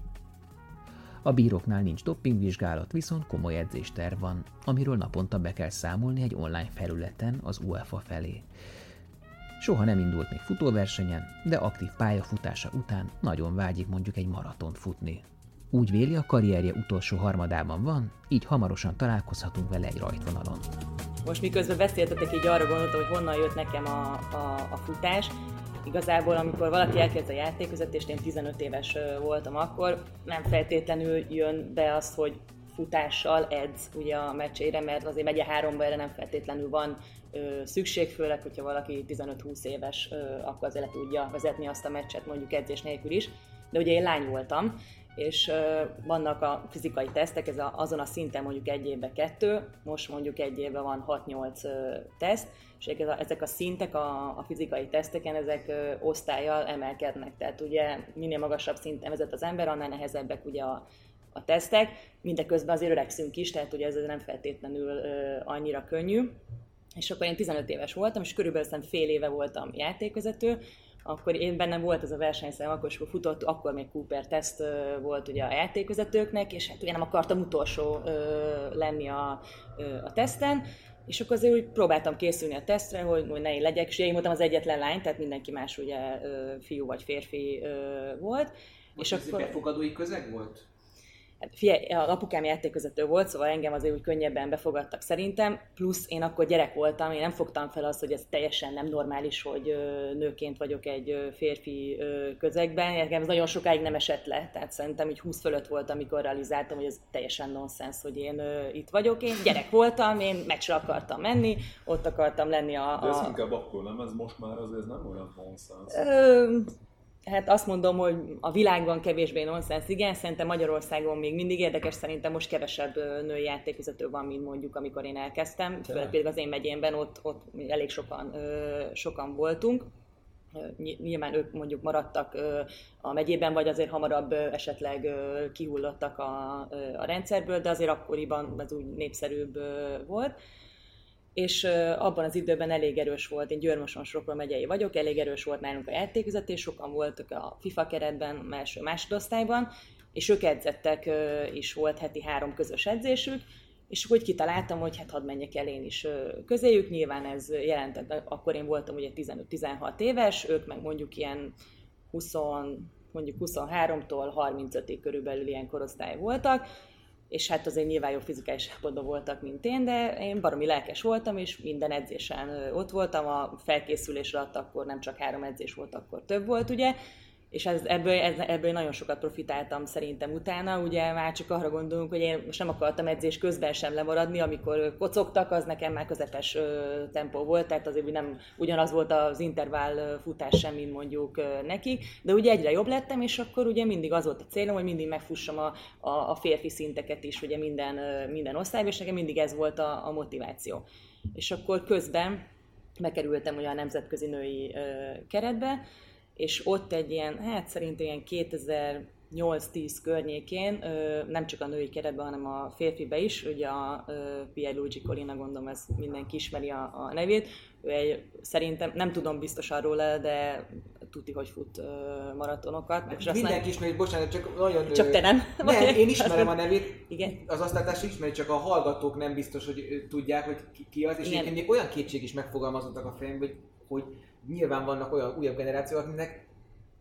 A bíróknál nincs dopingvizsgálat, viszont komoly edzésterv van, amiről naponta be kell számolni egy online felületen az UEFA felé. Soha nem indult még futóversenyen, de aktív pályafutása után nagyon vágyik mondjuk egy maratont futni. Úgy véli, a karrierje utolsó harmadában van, így hamarosan találkozhatunk vele egy rajtvonalon. Most miközben beszéltetek, így arra gondoltam, hogy honnan jött nekem a, a, a futás. Igazából, amikor valaki elkezd a játékvezetést, én 15 éves voltam akkor, nem feltétlenül jön be az, hogy futással edz ugye a meccsére, mert azért megye háromba erre nem feltétlenül van ö, szükség, főleg, hogyha valaki 15-20 éves, ö, akkor azért le tudja vezetni azt a meccset mondjuk edzés nélkül is. De ugye én lány voltam, és vannak a fizikai tesztek, ez a, azon a szinten mondjuk egy évben kettő, most mondjuk egy évben van 6-8 teszt, és ezek a szintek a, a fizikai teszteken, ezek osztályjal emelkednek, tehát ugye minél magasabb szinten vezet az ember, annál nehezebbek ugye a, a tesztek, mindeközben azért öregszünk is, tehát ugye ez nem feltétlenül annyira könnyű. És akkor én 15 éves voltam, és körülbelül fél éve voltam játékvezető, akkor én bennem volt ez a versenyszám, akkor is futott, akkor még Cooper teszt volt ugye a játékvezetőknek, és hát ugye nem akartam utolsó lenni a, a teszten, és akkor azért úgy próbáltam készülni a tesztre, hogy, hogy ne én legyek, és én voltam az egyetlen lány, tehát mindenki más ugye fiú vagy férfi volt. Most és akkor... befogadói közeg volt? Hát figyelj, a apukám játékvezető volt, szóval engem azért úgy könnyebben befogadtak szerintem, plusz én akkor gyerek voltam, én nem fogtam fel azt, hogy ez teljesen nem normális, hogy nőként vagyok egy férfi közegben, nekem ez nagyon sokáig nem esett le, tehát szerintem így 20 fölött volt, amikor realizáltam, hogy ez teljesen nonsens, hogy én itt vagyok, én gyerek voltam, én meccsre akartam menni, ott akartam lenni a... a... De ez inkább akkor nem, ez most már azért nem olyan nonsens. Ö, hát azt mondom, hogy a világban kevésbé nonsens, igen, szerintem Magyarországon még mindig érdekes, szerintem most kevesebb női játékvezető van, mint mondjuk amikor én elkezdtem, főleg például az én megyénben ott, ott elég sokan, sokan voltunk. Nyilván ők mondjuk maradtak a megyében, vagy azért hamarabb esetleg kihullottak a, a rendszerből, de azért akkoriban ez úgy népszerűbb volt és abban az időben elég erős volt, én Győrmoson Sokról megyei vagyok, elég erős volt nálunk a játékvezetés, sokan voltak a FIFA keretben, első másodosztályban, és ők edzettek, is volt heti három közös edzésük, és úgy kitaláltam, hogy hát hadd menjek el én is közéjük, nyilván ez jelentett, akkor én voltam ugye 15-16 éves, ők meg mondjuk ilyen 20, mondjuk 23-tól 35-ig körülbelül ilyen korosztály voltak, és hát azért nyilván jobb fizikális állapotban voltak, mint én, de én baromi lelkes voltam, és minden edzésen ott voltam, a felkészülés alatt akkor nem csak három edzés volt, akkor több volt, ugye, és ez, ebből, ez, ebből nagyon sokat profitáltam szerintem utána. Ugye már csak arra gondolunk, hogy én most nem akartam edzés közben sem lemaradni, amikor kocogtak, az nekem már közepes tempó volt, tehát azért nem ugyanaz volt az intervall futás sem, mint mondjuk neki, de ugye egyre jobb lettem, és akkor ugye mindig az volt a célom, hogy mindig megfussam a, a, a férfi szinteket is, ugye minden, minden osztályban, és nekem mindig ez volt a, a motiváció. És akkor közben bekerültem ugye a nemzetközi női keretbe, és ott egy ilyen, hát szerintem ilyen 2000 8-10 környékén, nem csak a női keretben, hanem a férfibe is, ugye a Pierluigi Colina, gondolom ez mindenki ismeri a, a nevét, ő egy, szerintem, nem tudom biztosan róla, de tuti, hogy fut maratonokat. Meg Mindenki aztán... ismeri, bocsánat, csak nagyon... Csak te nem. Nem, én ismerem a nevét. Igen. Az asztaltás ismeri, csak a hallgatók nem biztos, hogy tudják, hogy ki az, és Igen. én még olyan kétség is megfogalmazottak a fejemben, hogy, hogy nyilván vannak olyan újabb generációk, akinek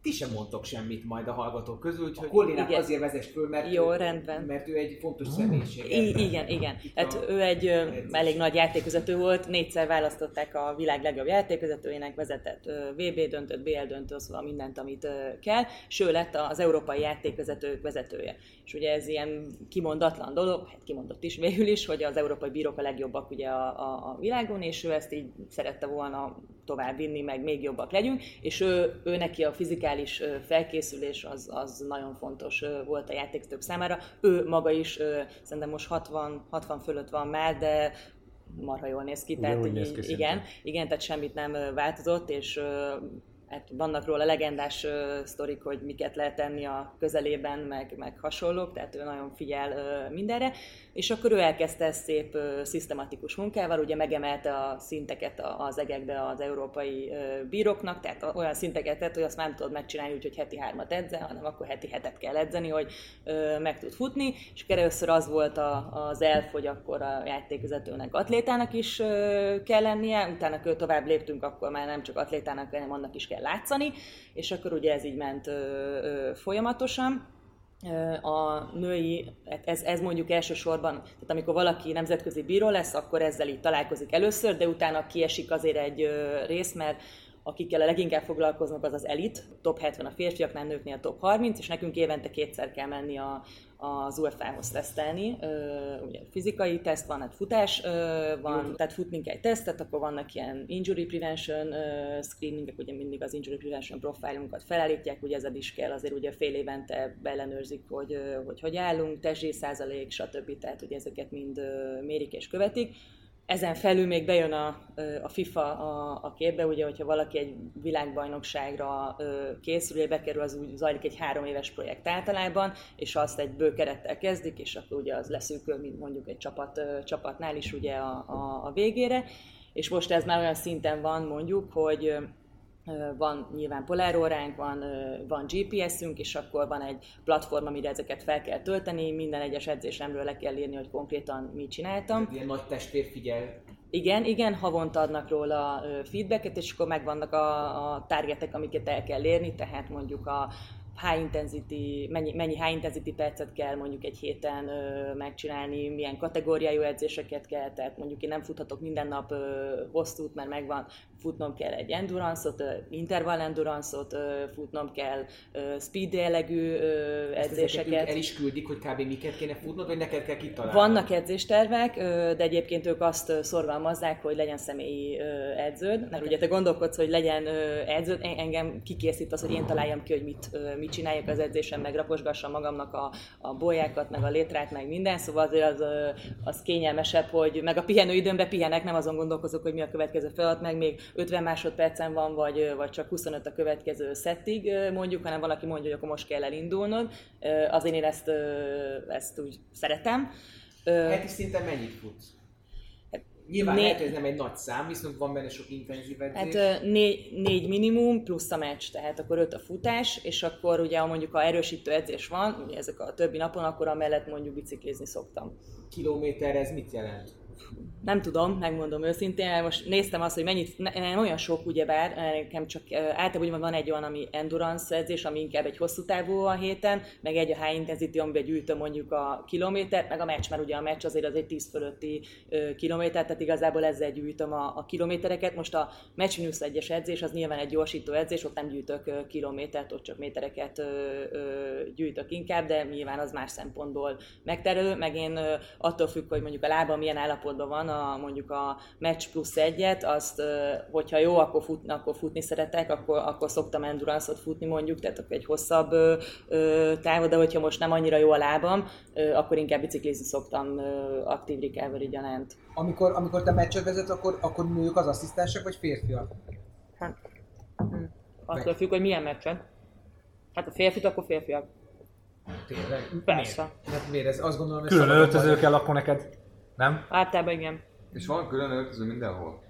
ti sem mondtok semmit majd a hallgatók közül, úgyhogy Kollinak azért vezess föl, mert, Jó, rendben. mert ő egy fontos személyiség. I- igen, igen. Hát ő egy ö, elég nagy játékvezető volt, négyszer választották a világ legjobb játékvezetőjének, vezetett VB döntött, BL döntött, szóval mindent, amit kell, és ő lett az európai játékvezetők vezetője. És ugye ez ilyen kimondatlan dolog, hát kimondott is végül is, hogy az európai bírók a legjobbak ugye a, a, a világon, és ő ezt így szerette volna tovább vinni, meg még jobbak legyünk, és ő, ő neki a fizikális felkészülés az, az nagyon fontos volt a játékosok számára. Ő maga is szerintem most 60, 60 fölött van már, de marha jól néz ki, tehát néz ki igen, igen, tehát semmit nem változott, és hát vannak róla legendás uh, sztorik, hogy miket lehet tenni a közelében, meg, meg hasonlók, tehát ő nagyon figyel uh, mindenre, és akkor ő elkezdte ezt szép szisztematikus munkával, ugye megemelte a szinteket az egekbe az európai bíroknak, tehát olyan szinteket tett, hogy azt már nem tudod megcsinálni, úgyhogy heti hármat edze, hanem akkor heti hetet kell edzeni, hogy meg tud futni, és először az volt az elf, hogy akkor a játékvezetőnek atlétának is kell lennie, utána tovább léptünk, akkor már nem csak atlétának, hanem annak is kell látszani, és akkor ugye ez így ment folyamatosan a női, hát ez, ez mondjuk elsősorban, tehát amikor valaki nemzetközi bíró lesz, akkor ezzel így találkozik először, de utána kiesik azért egy rész, mert akikkel a leginkább foglalkoznak, az az elit, top 70 a férfiaknál, nőknél top 30, és nekünk évente kétszer kell menni a, az UFA-hoz tesztelni. Ugye fizikai teszt van, hát futás van, Jó. tehát futni egy tesztet, akkor vannak ilyen injury prevention screeningek, ugye mindig az injury prevention profilunkat felállítják, ugye ezzel is kell, azért ugye fél évente ellenőrzik, hogy hogy, hogy állunk, testzsé százalék, stb. Tehát ugye ezeket mind mérik és követik ezen felül még bejön a, a FIFA a, a képbe, ugye, hogyha valaki egy világbajnokságra készül, ugye bekerül, az úgy zajlik egy három éves projekt általában, és azt egy bő kerettel kezdik, és akkor ugye az leszűkül, mint mondjuk egy csapat, csapatnál is ugye a, a, a végére. És most ez már olyan szinten van mondjuk, hogy van nyilván poláróránk, van, van GPS-ünk, és akkor van egy platform, amire ezeket fel kell tölteni, minden egyes edzésemről le kell írni, hogy konkrétan mit csináltam. Ilyen nagy testvér figyel. Igen, igen, havonta adnak róla feedbacket, és akkor megvannak a, a targetek, amiket el kell érni, tehát mondjuk a high intensity, mennyi, mennyi high intensity percet kell mondjuk egy héten ö, megcsinálni, milyen kategóriájú edzéseket kell, tehát mondjuk én nem futhatok minden nap ö, hosszút, mert megvan, futnom kell egy endurance-ot, interval endurance-ot, futnom kell speed jellegű edzéseket. el is küldik, hogy kb. miket kéne futnod, vagy neked kell kitalálni? Vannak edzéstervek, de egyébként ők azt szorgalmazzák, hogy legyen személyi edződ, mert ugye te gondolkodsz, hogy legyen edződ, en- engem kikészít az, hogy én találjam ki, hogy mit, mit csináljak az edzésen, meg raposgassam magamnak a, a bolyákat, meg a létrát, meg minden, szóval azért az, az kényelmesebb, hogy meg a pihenő időmben pihenek, nem azon gondolkozok, hogy mi a következő feladat, meg még 50 másodpercen van, vagy, vagy csak 25 a következő szettig mondjuk, hanem valaki mondja, hogy akkor most kell elindulnod. Azért én ezt, ezt úgy szeretem. Heti szinten mennyit futsz? Nyilván Né- lehet, hogy ez nem egy nagy szám, viszont van benne sok intenzív edzés. Hát négy, négy minimum plusz a meccs, tehát akkor öt a futás, és akkor ugye ha mondjuk a erősítő edzés van, ugye ezek a többi napon, akkor amellett mondjuk biciklizni szoktam. Kilométer ez mit jelent? Nem tudom, megmondom őszintén, most néztem azt, hogy mennyit, ne- nem olyan sok ugyebár, nekem csak általában ugye van egy olyan, ami endurance edzés, ami inkább egy hosszú távú a héten, meg egy a high intensity, amiben gyűjtöm mondjuk a kilométert, meg a meccs, mert ugye a meccs azért az egy 10 fölötti kilométer, tehát igazából ezzel gyűjtöm a, a kilométereket. Most a Match Minus 1-es edzés az nyilván egy gyorsító edzés, ott nem gyűjtök kilométert, ott csak métereket gyűjtök inkább, de nyilván az más szempontból megterelő, meg én attól függ, hogy mondjuk a lábam milyen állapotban van, a, mondjuk a Match plusz egyet, azt, hogyha jó, akkor, fut, akkor futni szeretek, akkor, akkor szoktam endurance-ot futni mondjuk, tehát akkor egy hosszabb távot, de hogyha most nem annyira jó a lábam, akkor inkább biciklizni szoktam aktív recovery gyanánt. Amikor, amikor te meccset vezet, akkor, akkor nők az asszisztensek, vagy férfiak? Hát, hm. Attól függ, hogy milyen meccsen. Hát a férfit, akkor férfiak. Tényleg? Persze. Miért? Hát miért? Ez azt gondolom, hogy Külön öltöző kell akkor neked. Nem? Általában igen. És van külön öltöző mindenhol?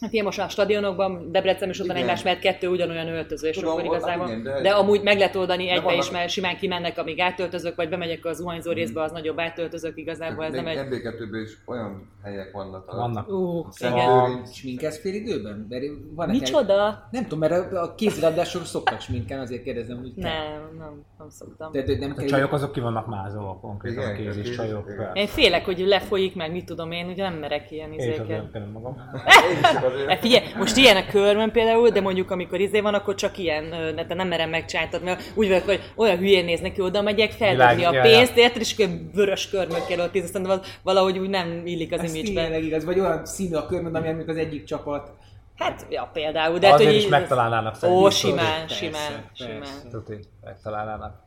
Hát ilyen most a stadionokban, Debrecen van Igen. egymás mellett kettő ugyanolyan öltöző, és Tudom, akkor ott- igazából... igen, de... de- amúgy meg lehet oldani egybe vannak- is, mert simán kimennek, amíg átöltözök, vagy bemegyek az zuhanyzó részbe, az nagyobb átöltözök, igazából ez nem egy... MB2-ben is olyan helyek vannak. Vannak. Szent igen. Sminkez fél időben? Mert van Micsoda? Nem tudom, mert a, kézilabdások szoktak sminken, azért kérdezem, hogy. Nem, nem, nem szoktam. De, de nem A kell... csajok azok ki vannak mázolva konkrétan a kézis kézis, csajok. Én félek, hogy lefolyik meg, mit tudom én, ugye nem merek ilyen Én is izéket. nem magam. (laughs) Azért. Hát figyelj, most ilyen a körmön például, de mondjuk amikor izé van, akkor csak ilyen, te nem merem megcsináltatni, mert úgy vagyok, hogy olyan hülyén néznek ki, oda megyek feldobni a pénzt, érted, és akkor vörös körmön kell ott, aztán az valahogy úgy nem illik az tényleg igaz, vagy olyan színű a körmöd, ami az egyik csapat. Hát, ja, például, de hát, Azért is megtalálnának Ó, szerintem. simán, Persze, simán, persze. simán. Tuti, megtalálnának.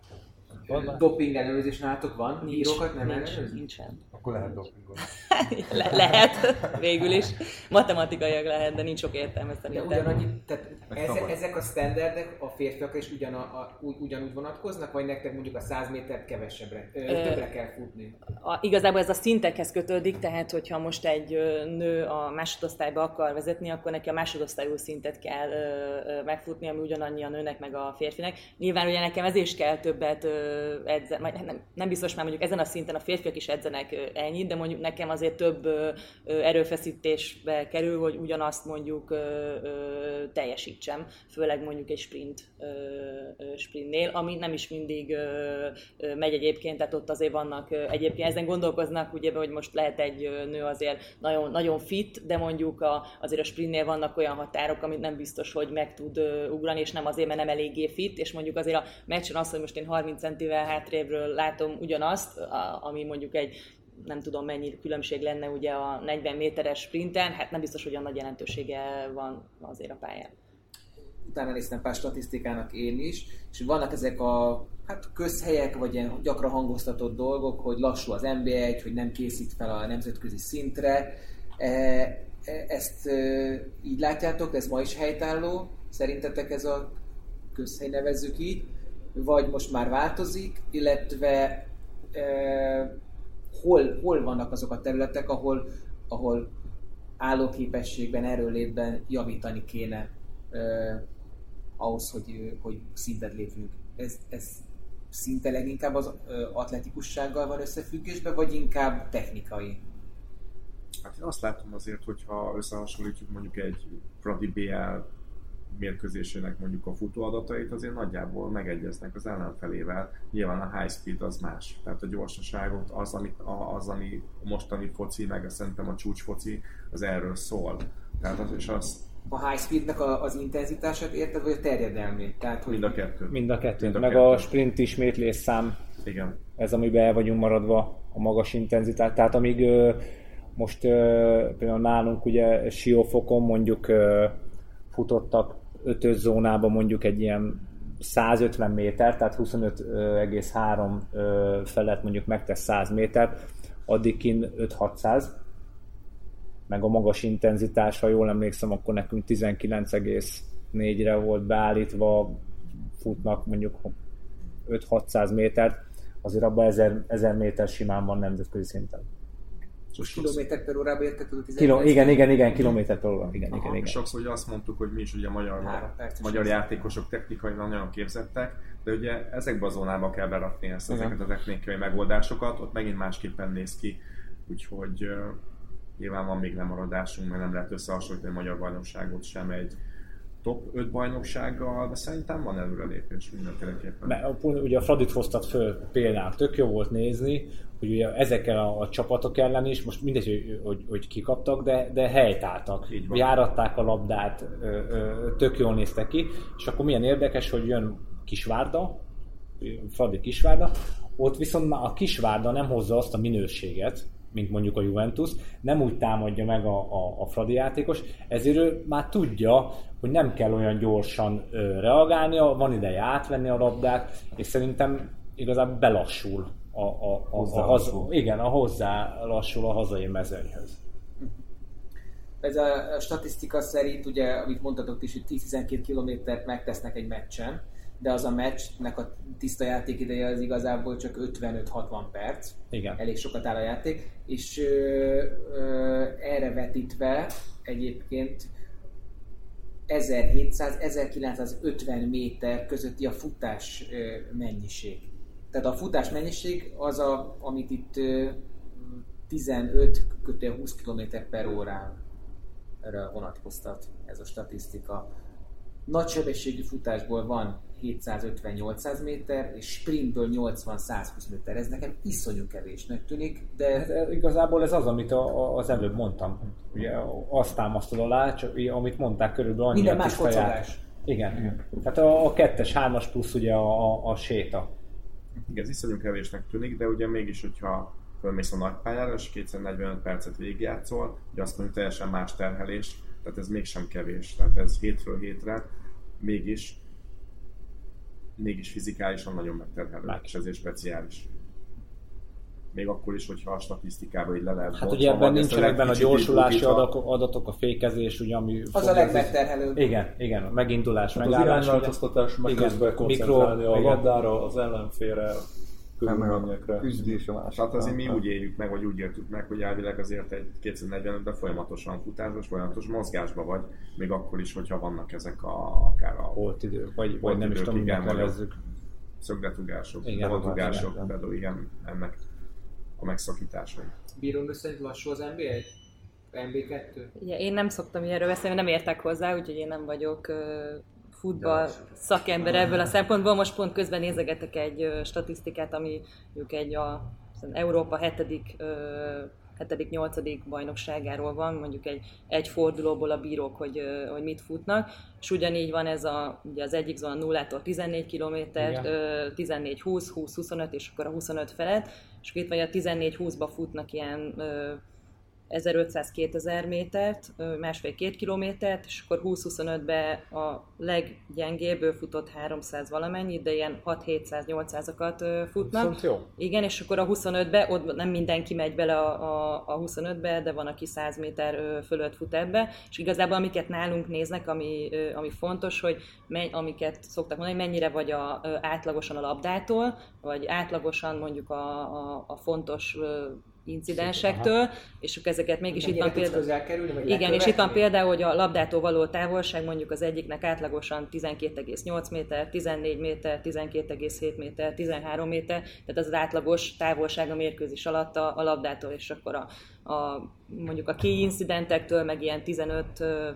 Doping ellenőrzés nálatok van? Nincs, Bírókat nem nincs, nincsen. Akkor lehet dopingolni. (laughs) Le- lehet, végül is. Matematikaiak lehet, de nincs sok értelme De szerintem. ugyanannyi, tehát Meg ezek, ezek a standardek a férfiakra is ugyan, a, a, úgy, ugyanúgy vonatkoznak, vagy nektek mondjuk a 100 métert kevesebbre, ö, többre kell futni? a, igazából ez a szintekhez kötődik, tehát hogyha most egy nő a másodosztályba akar vezetni, akkor neki a másodosztályú szintet kell ö, ö, megfutni, ami ugyanannyi a nőnek meg a férfinek. Nyilván ugye nekem ezért is kell többet ö, vagy nem, nem biztos már mondjuk ezen a szinten a férfiak is edzenek ö, ennyit, de mondjuk nekem azért több erőfeszítésbe kerül, hogy ugyanazt mondjuk teljesítsem, főleg mondjuk egy sprint sprintnél, ami nem is mindig megy egyébként, tehát ott azért vannak egyébként ezen gondolkoznak, ugye, hogy most lehet egy nő azért nagyon, nagyon fit, de mondjuk a, azért a sprintnél vannak olyan határok, amit nem biztos, hogy meg tud ugrani, és nem azért, mert nem eléggé fit, és mondjuk azért a meccsen az, hogy most én 30 centivel hátrébről látom ugyanazt, ami mondjuk egy nem tudom mennyi különbség lenne ugye a 40 méteres sprinten, hát nem biztos, hogy olyan nagy jelentősége van azért a pályán. Utána néztem pár statisztikának én is, és vannak ezek a hát közhelyek, vagy ilyen gyakran hangoztatott dolgok, hogy lassú az NB1, hogy nem készít fel a nemzetközi szintre. E, e, ezt e, így látjátok, ez ma is helytálló? Szerintetek ez a közhely nevezzük így? Vagy most már változik, illetve e, hol, hol vannak azok a területek, ahol, ahol állóképességben, erőlétben javítani kéne eh, ahhoz, hogy, hogy szintet lépjünk. Ez, ez szinte leginkább az atletikussággal van összefüggésben, vagy inkább technikai? Hát én azt látom azért, hogyha összehasonlítjuk mondjuk egy Fradi BL mérkőzésének mondjuk a futóadatait azért nagyjából megegyeznek az ellenfelével. Nyilván a high speed az más, tehát a gyorsaságot, az, amit, a- az ami a mostani foci, meg szerintem a csúcsfoci, az erről szól. Tehát az, és az A high speednek a, az intenzitását érted, vagy a terjedelmét? Tehát, hogy mind a kettő. Mind a kettő. Mind a Meg kettő. a sprint ismétlés szám, Igen. ez amiben el vagyunk maradva, a magas intenzitás. Tehát amíg ö, most ö, például nálunk ugye siófokon mondjuk ö, futottak ötös zónában mondjuk egy ilyen 150 méter, tehát 25,3 ö, felett mondjuk megtesz 100 métert, addig kint 5-600, meg a magas intenzitás, ha jól emlékszem, akkor nekünk 19,4-re volt beállítva, futnak mondjuk 5-600 métert, azért abban 1000, 1000 méter simán van nemzetközi szinten. Most kilométer per órába érted, tudod, 19 Kilo, igen, igen, igen, kilométer per óra, igen, igen, Aha, igen. Sokszor ugye azt mondtuk, hogy mi is ugye magyar, perces magyar játékosok technikailag nagyon képzettek, de ugye ezekbe a zónába kell berakni ezt, Igen. ezeket a technikai megoldásokat, ott megint másképpen néz ki, úgyhogy uh, nyilván van még lemaradásunk, mert nem lehet összehasonlítani a magyar bajnokságot sem egy top 5 bajnoksággal, de szerintem van előrelépés mindenféleképpen. Mert ugye a Fradit hoztad föl például, tök jó volt nézni, hogy ugye ezekkel a, a csapatok ellen is, most mindegy, hogy, hogy, hogy kikaptak, de, de helytáltak, járatták a labdát, ö, ö, tök jól néztek ki, és akkor milyen érdekes, hogy jön Kisvárda, Fradi Kisvárda, ott viszont már a Kisvárda nem hozza azt a minőséget, mint mondjuk a Juventus, nem úgy támadja meg a, a, a Fradi játékos, ezért ő már tudja, hogy nem kell olyan gyorsan ö, reagálnia, van ideje átvenni a labdát, és szerintem igazából belassul a, a, a, a, a, Hozzálassul. igen, a hozzá lassul a hazai mezőnyhöz. Ez a, a statisztika szerint, ugye, amit mondtatok is, hogy 10-12 kilométert megtesznek egy meccsen, de az a meccsnek a tiszta játékideje az igazából csak 55-60 perc. Igen. Elég sokat áll a játék, és ö, ö, erre vetítve egyébként 1700-1950 méter közötti a futás ö, mennyiség. Tehát a futás mennyiség az, a, amit itt ö, 15 kötően 20 km per órára vonatkoztat ez a statisztika. Nagysebességű futásból van 750-800 méter, és sprintből 80-120 méter. Ez nekem iszonyú kevésnek tűnik, de De igazából ez az, amit a, a, az előbb mondtam. Ugye azt támasztod alá, csak amit mondták körülbelül annyi minden a más kocogás. Igen. Igen. Tehát a, a kettes, hármas plusz ugye a, a, a séta. Igen, ez iszonyú kevésnek tűnik, de ugye mégis, hogyha fölmész a nagypályára, és 245 percet végigjátszol, ugye azt mondjuk teljesen más terhelés, tehát ez mégsem kevés. Tehát ez hétről hétre mégis mégis fizikálisan nagyon megterhelő, Meg. és ezért speciális. Még akkor is, hogyha a statisztikába így le lehet Hát bontva, ugye ebben nincsenek benne a gyorsulási adatok, adatok, a fékezés, ugye, ami... az a legmegterhelőbb. Igen, igen, a megindulás, Hát az megállás. ugye. irányváltoztatás, meg Igen, közben mikro- koncentrálni a igen. labdára, az ellenfélre, a körülményekre. küzdés a másik. Hát azért mi úgy éljük meg, vagy úgy éltük meg, hogy elvileg azért egy 245-ben folyamatosan futásban, folyamatos mozgásban vagy, még akkor is, hogyha vannak ezek a, akár a Holt idő, vagy, vagy nem is idők, tudom, minek a- nevezzük. szögletugások, Igen, belatugások, igen. de igen, ennek a megszakításai. Bírom össze, hogy lassú az NBA? MB2? Ugye, én nem szoktam ilyenről beszélni, nem értek hozzá, úgyhogy én nem vagyok futball szakember ebből a szempontból. Most pont közben nézegetek egy statisztikát, ami mondjuk egy a Európa hetedik, hetedik, nyolcadik bajnokságáról van, mondjuk egy, egy fordulóból a bírók, hogy, hogy mit futnak, és ugyanígy van ez a, ugye az egyik zóna 0-tól 14 km, Igen. 14-20, 20-25 és akkor a 25 felett, és itt vagy a 14-20-ba futnak ilyen 1500-2000 métert, másfél-két kilométert, és akkor 20-25-ben a leggyengébb ő futott 300 valamennyit, de ilyen 6-700-800-akat ö, futnak. Viszont jó. Igen, és akkor a 25-be, ott nem mindenki megy bele a, a, a 25-be, de van, aki 100 méter fölött fut ebbe, és igazából amiket nálunk néznek, ami, ami fontos, hogy me, amiket szoktak mondani, mennyire vagy a, ö, átlagosan a labdától, vagy átlagosan mondjuk a, a, a fontos incidensektől, és akkor ezeket mégis itt van például... kerülni, Igen, és itt van például, hogy a labdától való távolság mondjuk az egyiknek átlagosan 12,8 méter, 14 méter, 12,7 méter, 13 méter, tehát az az átlagos távolság a mérkőzés alatt a, a labdától, és akkor a, a mondjuk a key incidentektől meg ilyen 15,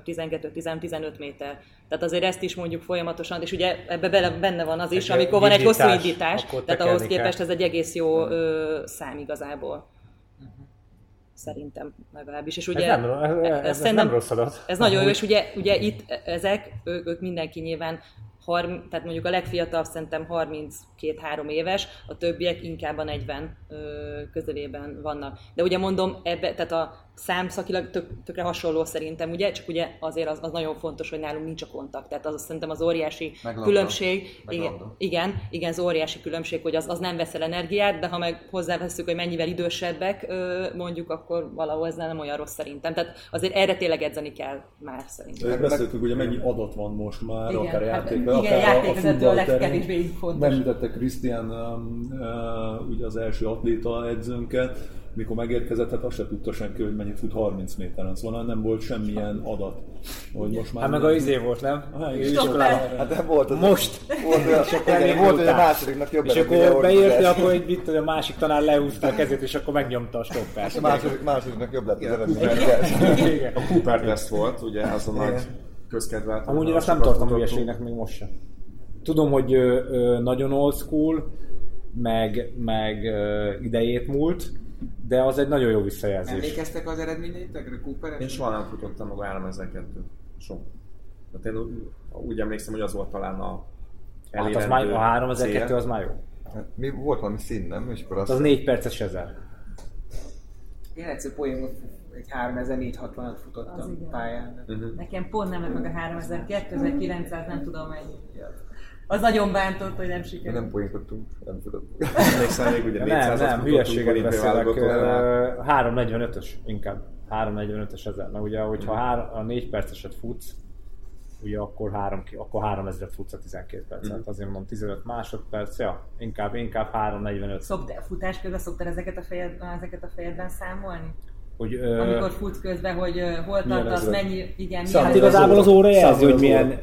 12, 15 méter. Tehát azért ezt is mondjuk folyamatosan, és ugye ebbe bele, benne van az is, Egy amikor van egy hosszú indítás, tehát ahhoz képest ez egy egész jó ö, szám igazából. Szerintem legalábbis. És ugye, Ez nem, ez, ez, ez, nem rossz adat. ez nagyon jó, és ugye, ugye itt ezek, ők, ők mindenki nyilván, harm, tehát mondjuk a legfiatalabb szerintem 32-3 éves, a többiek inkább a 40 ö, közelében vannak. De ugye mondom, ebbe, tehát a számszakilag tök, tökre hasonló szerintem, ugye, csak ugye azért az, az nagyon fontos, hogy nálunk nincs a kontakt. Tehát az szerintem az óriási Meg labda. különbség. Meg Igen, igen, igen, az óriási különbség, hogy az, az nem veszel energiát, de ha meg hozzáveszünk, hogy mennyivel idősebbek mondjuk, akkor valahol ez nem olyan rossz szerintem. Tehát azért erre tényleg edzeni kell már szerintem. Meg beszéltük, ugye mennyi adat van most már, Igen, akár hát játékban, igen, akár játékvezető a futballterén. legkevésbé fontos. Említette Krisztián um, uh, ugye az első atléta edzőnket, mikor megérkezett, hát azt se tudta senki, hogy mennyit fut 30 méteren, szóval nem volt semmilyen adat. Hogy most már Hát meg a izé volt, nem? Hát, És. Hát nem volt az Most! Volt olyan, És akkor igen, volt, hogy a másodiknak jobb És akkor beírta, akkor egy mit, hogy a másik tanár lehúzta a kezét, és akkor megnyomta a stoppert. A második, másodiknak jobb lett az eredmény. A Cooper Test volt, ugye, az a nagy közkedvelt. Amúgy én azt nem tartom hülyeségnek még most sem. Tudom, hogy ö, ö, nagyon old school, meg, meg ö, idejét múlt, de az egy nagyon jó visszajelzés. Emlékeztek az eredményeitekre, Cooper? Én soha nem futottam meg a 3002 Soha. Tehát én úgy- úgy emlékszem, hogy az volt talán a Hát az már, a 3002 cél. az már jó. Hát Mi volt valami szín, nem? És akkor azt... Az 4 perces ezer. Én egyszer poénból egy 3460-at Az futottam pályán. Mhm. Nekem pont nem lett meg a 3000, 2900, nem tudom mennyi. Az nagyon bántott, hogy nem sikerült. nem poénkodtunk, nem tudod. Emlékszem még, ugye Nem, 400 nem, hülyeséget beszélek. válogatónál. ö, 3.45-ös inkább. 3.45-ös ezer. Mert ugye, hogyha hár, a 4 perceset futsz, ugye akkor, 3, akkor 3000 futsz a 12 percet. Mhm. Azért mondom 15 másodperc, ja, inkább, inkább 3.45. Szoktál futás közben szoktál ezeket a, fejed, ezeket a fejedben számolni? Hogy, Amikor futsz közben, hogy hol tartasz, mennyi, igen, hát milyen igazából az óra jelzi, hogy milyen...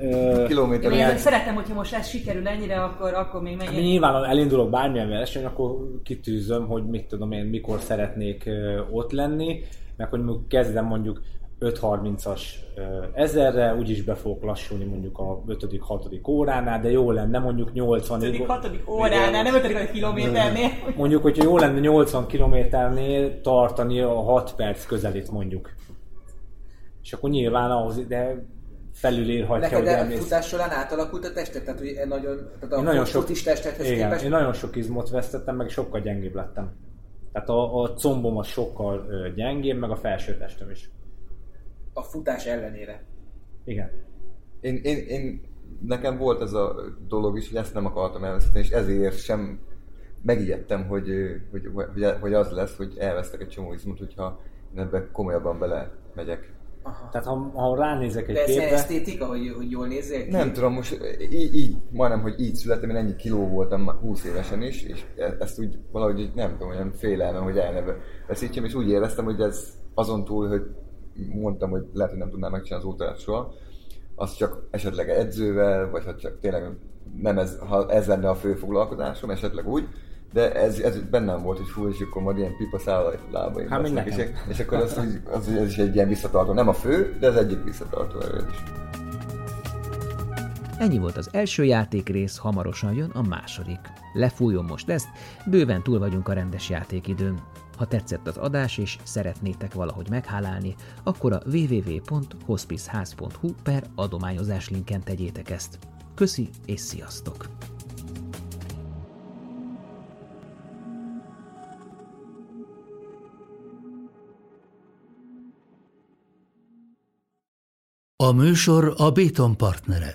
Kilométer. Én szeretem, hogyha most ez sikerül ennyire, akkor, akkor még Hát mennyi. nyilván, ha elindulok bármilyen verseny, akkor kitűzöm, hogy mit tudom én, mikor szeretnék ö, ott lenni, meg hogy kezdem mondjuk 5.30-as ö, ezerre, úgyis be fogok lassulni mondjuk a 5.-6. óránál, de jó lenne mondjuk 80 5. 6. óránál, nem 5. kilométernél. (laughs) Mondjuk, hogyha jó lenne 80 kilométernél tartani a 6 perc közelét mondjuk. És akkor nyilván ahhoz, de felülírhatja, Neked hogy a elmész. futás során átalakult a tested? Tehát, hogy nagyon, tehát a Én nagyon sok, futis testedhez igen, képest? én nagyon sok izmot vesztettem, meg sokkal gyengébb lettem. Tehát a, a combom az sokkal gyengébb, meg a felső testem is. A futás ellenére. Igen. Én, én, én, nekem volt ez a dolog is, hogy ezt nem akartam elveszíteni, és ezért sem megijedtem, hogy, hogy, hogy, hogy az lesz, hogy elvesztek egy csomó izmot, hogyha én ebbe komolyabban bele megyek. Aha. Tehát ha, ha ránézek egy De ez képre, esztétika, hogy, hogy jól nézzél ki? Nem tudom, most így, így majdnem, hogy így születtem, én ennyi kiló voltam már 20 évesen is, és ezt úgy valahogy nem tudom, olyan félelmem, hogy elneve veszítsem, és úgy éreztem, hogy ez azon túl, hogy mondtam, hogy lehet, hogy nem tudnám megcsinálni az ótát soha, az csak esetleg edzővel, vagy ha csak tényleg nem ez, ha ez lenne a fő foglalkozásom, esetleg úgy, de ez, ez bennem volt, hogy fú, és akkor majd ilyen pipa száll a lábaim. Hát, lesznek, és, és akkor az, az, ez is egy ilyen visszatartó, nem a fő, de az egyik visszatartó erő is. Ennyi volt az első játékrész, hamarosan jön a második. Lefújom most ezt, bőven túl vagyunk a rendes játékidőn. Ha tetszett az adás és szeretnétek valahogy meghálálni, akkor a www.hospiceház.hu per adományozás linken tegyétek ezt. Köszi és sziasztok! A műsor a Béton partnere.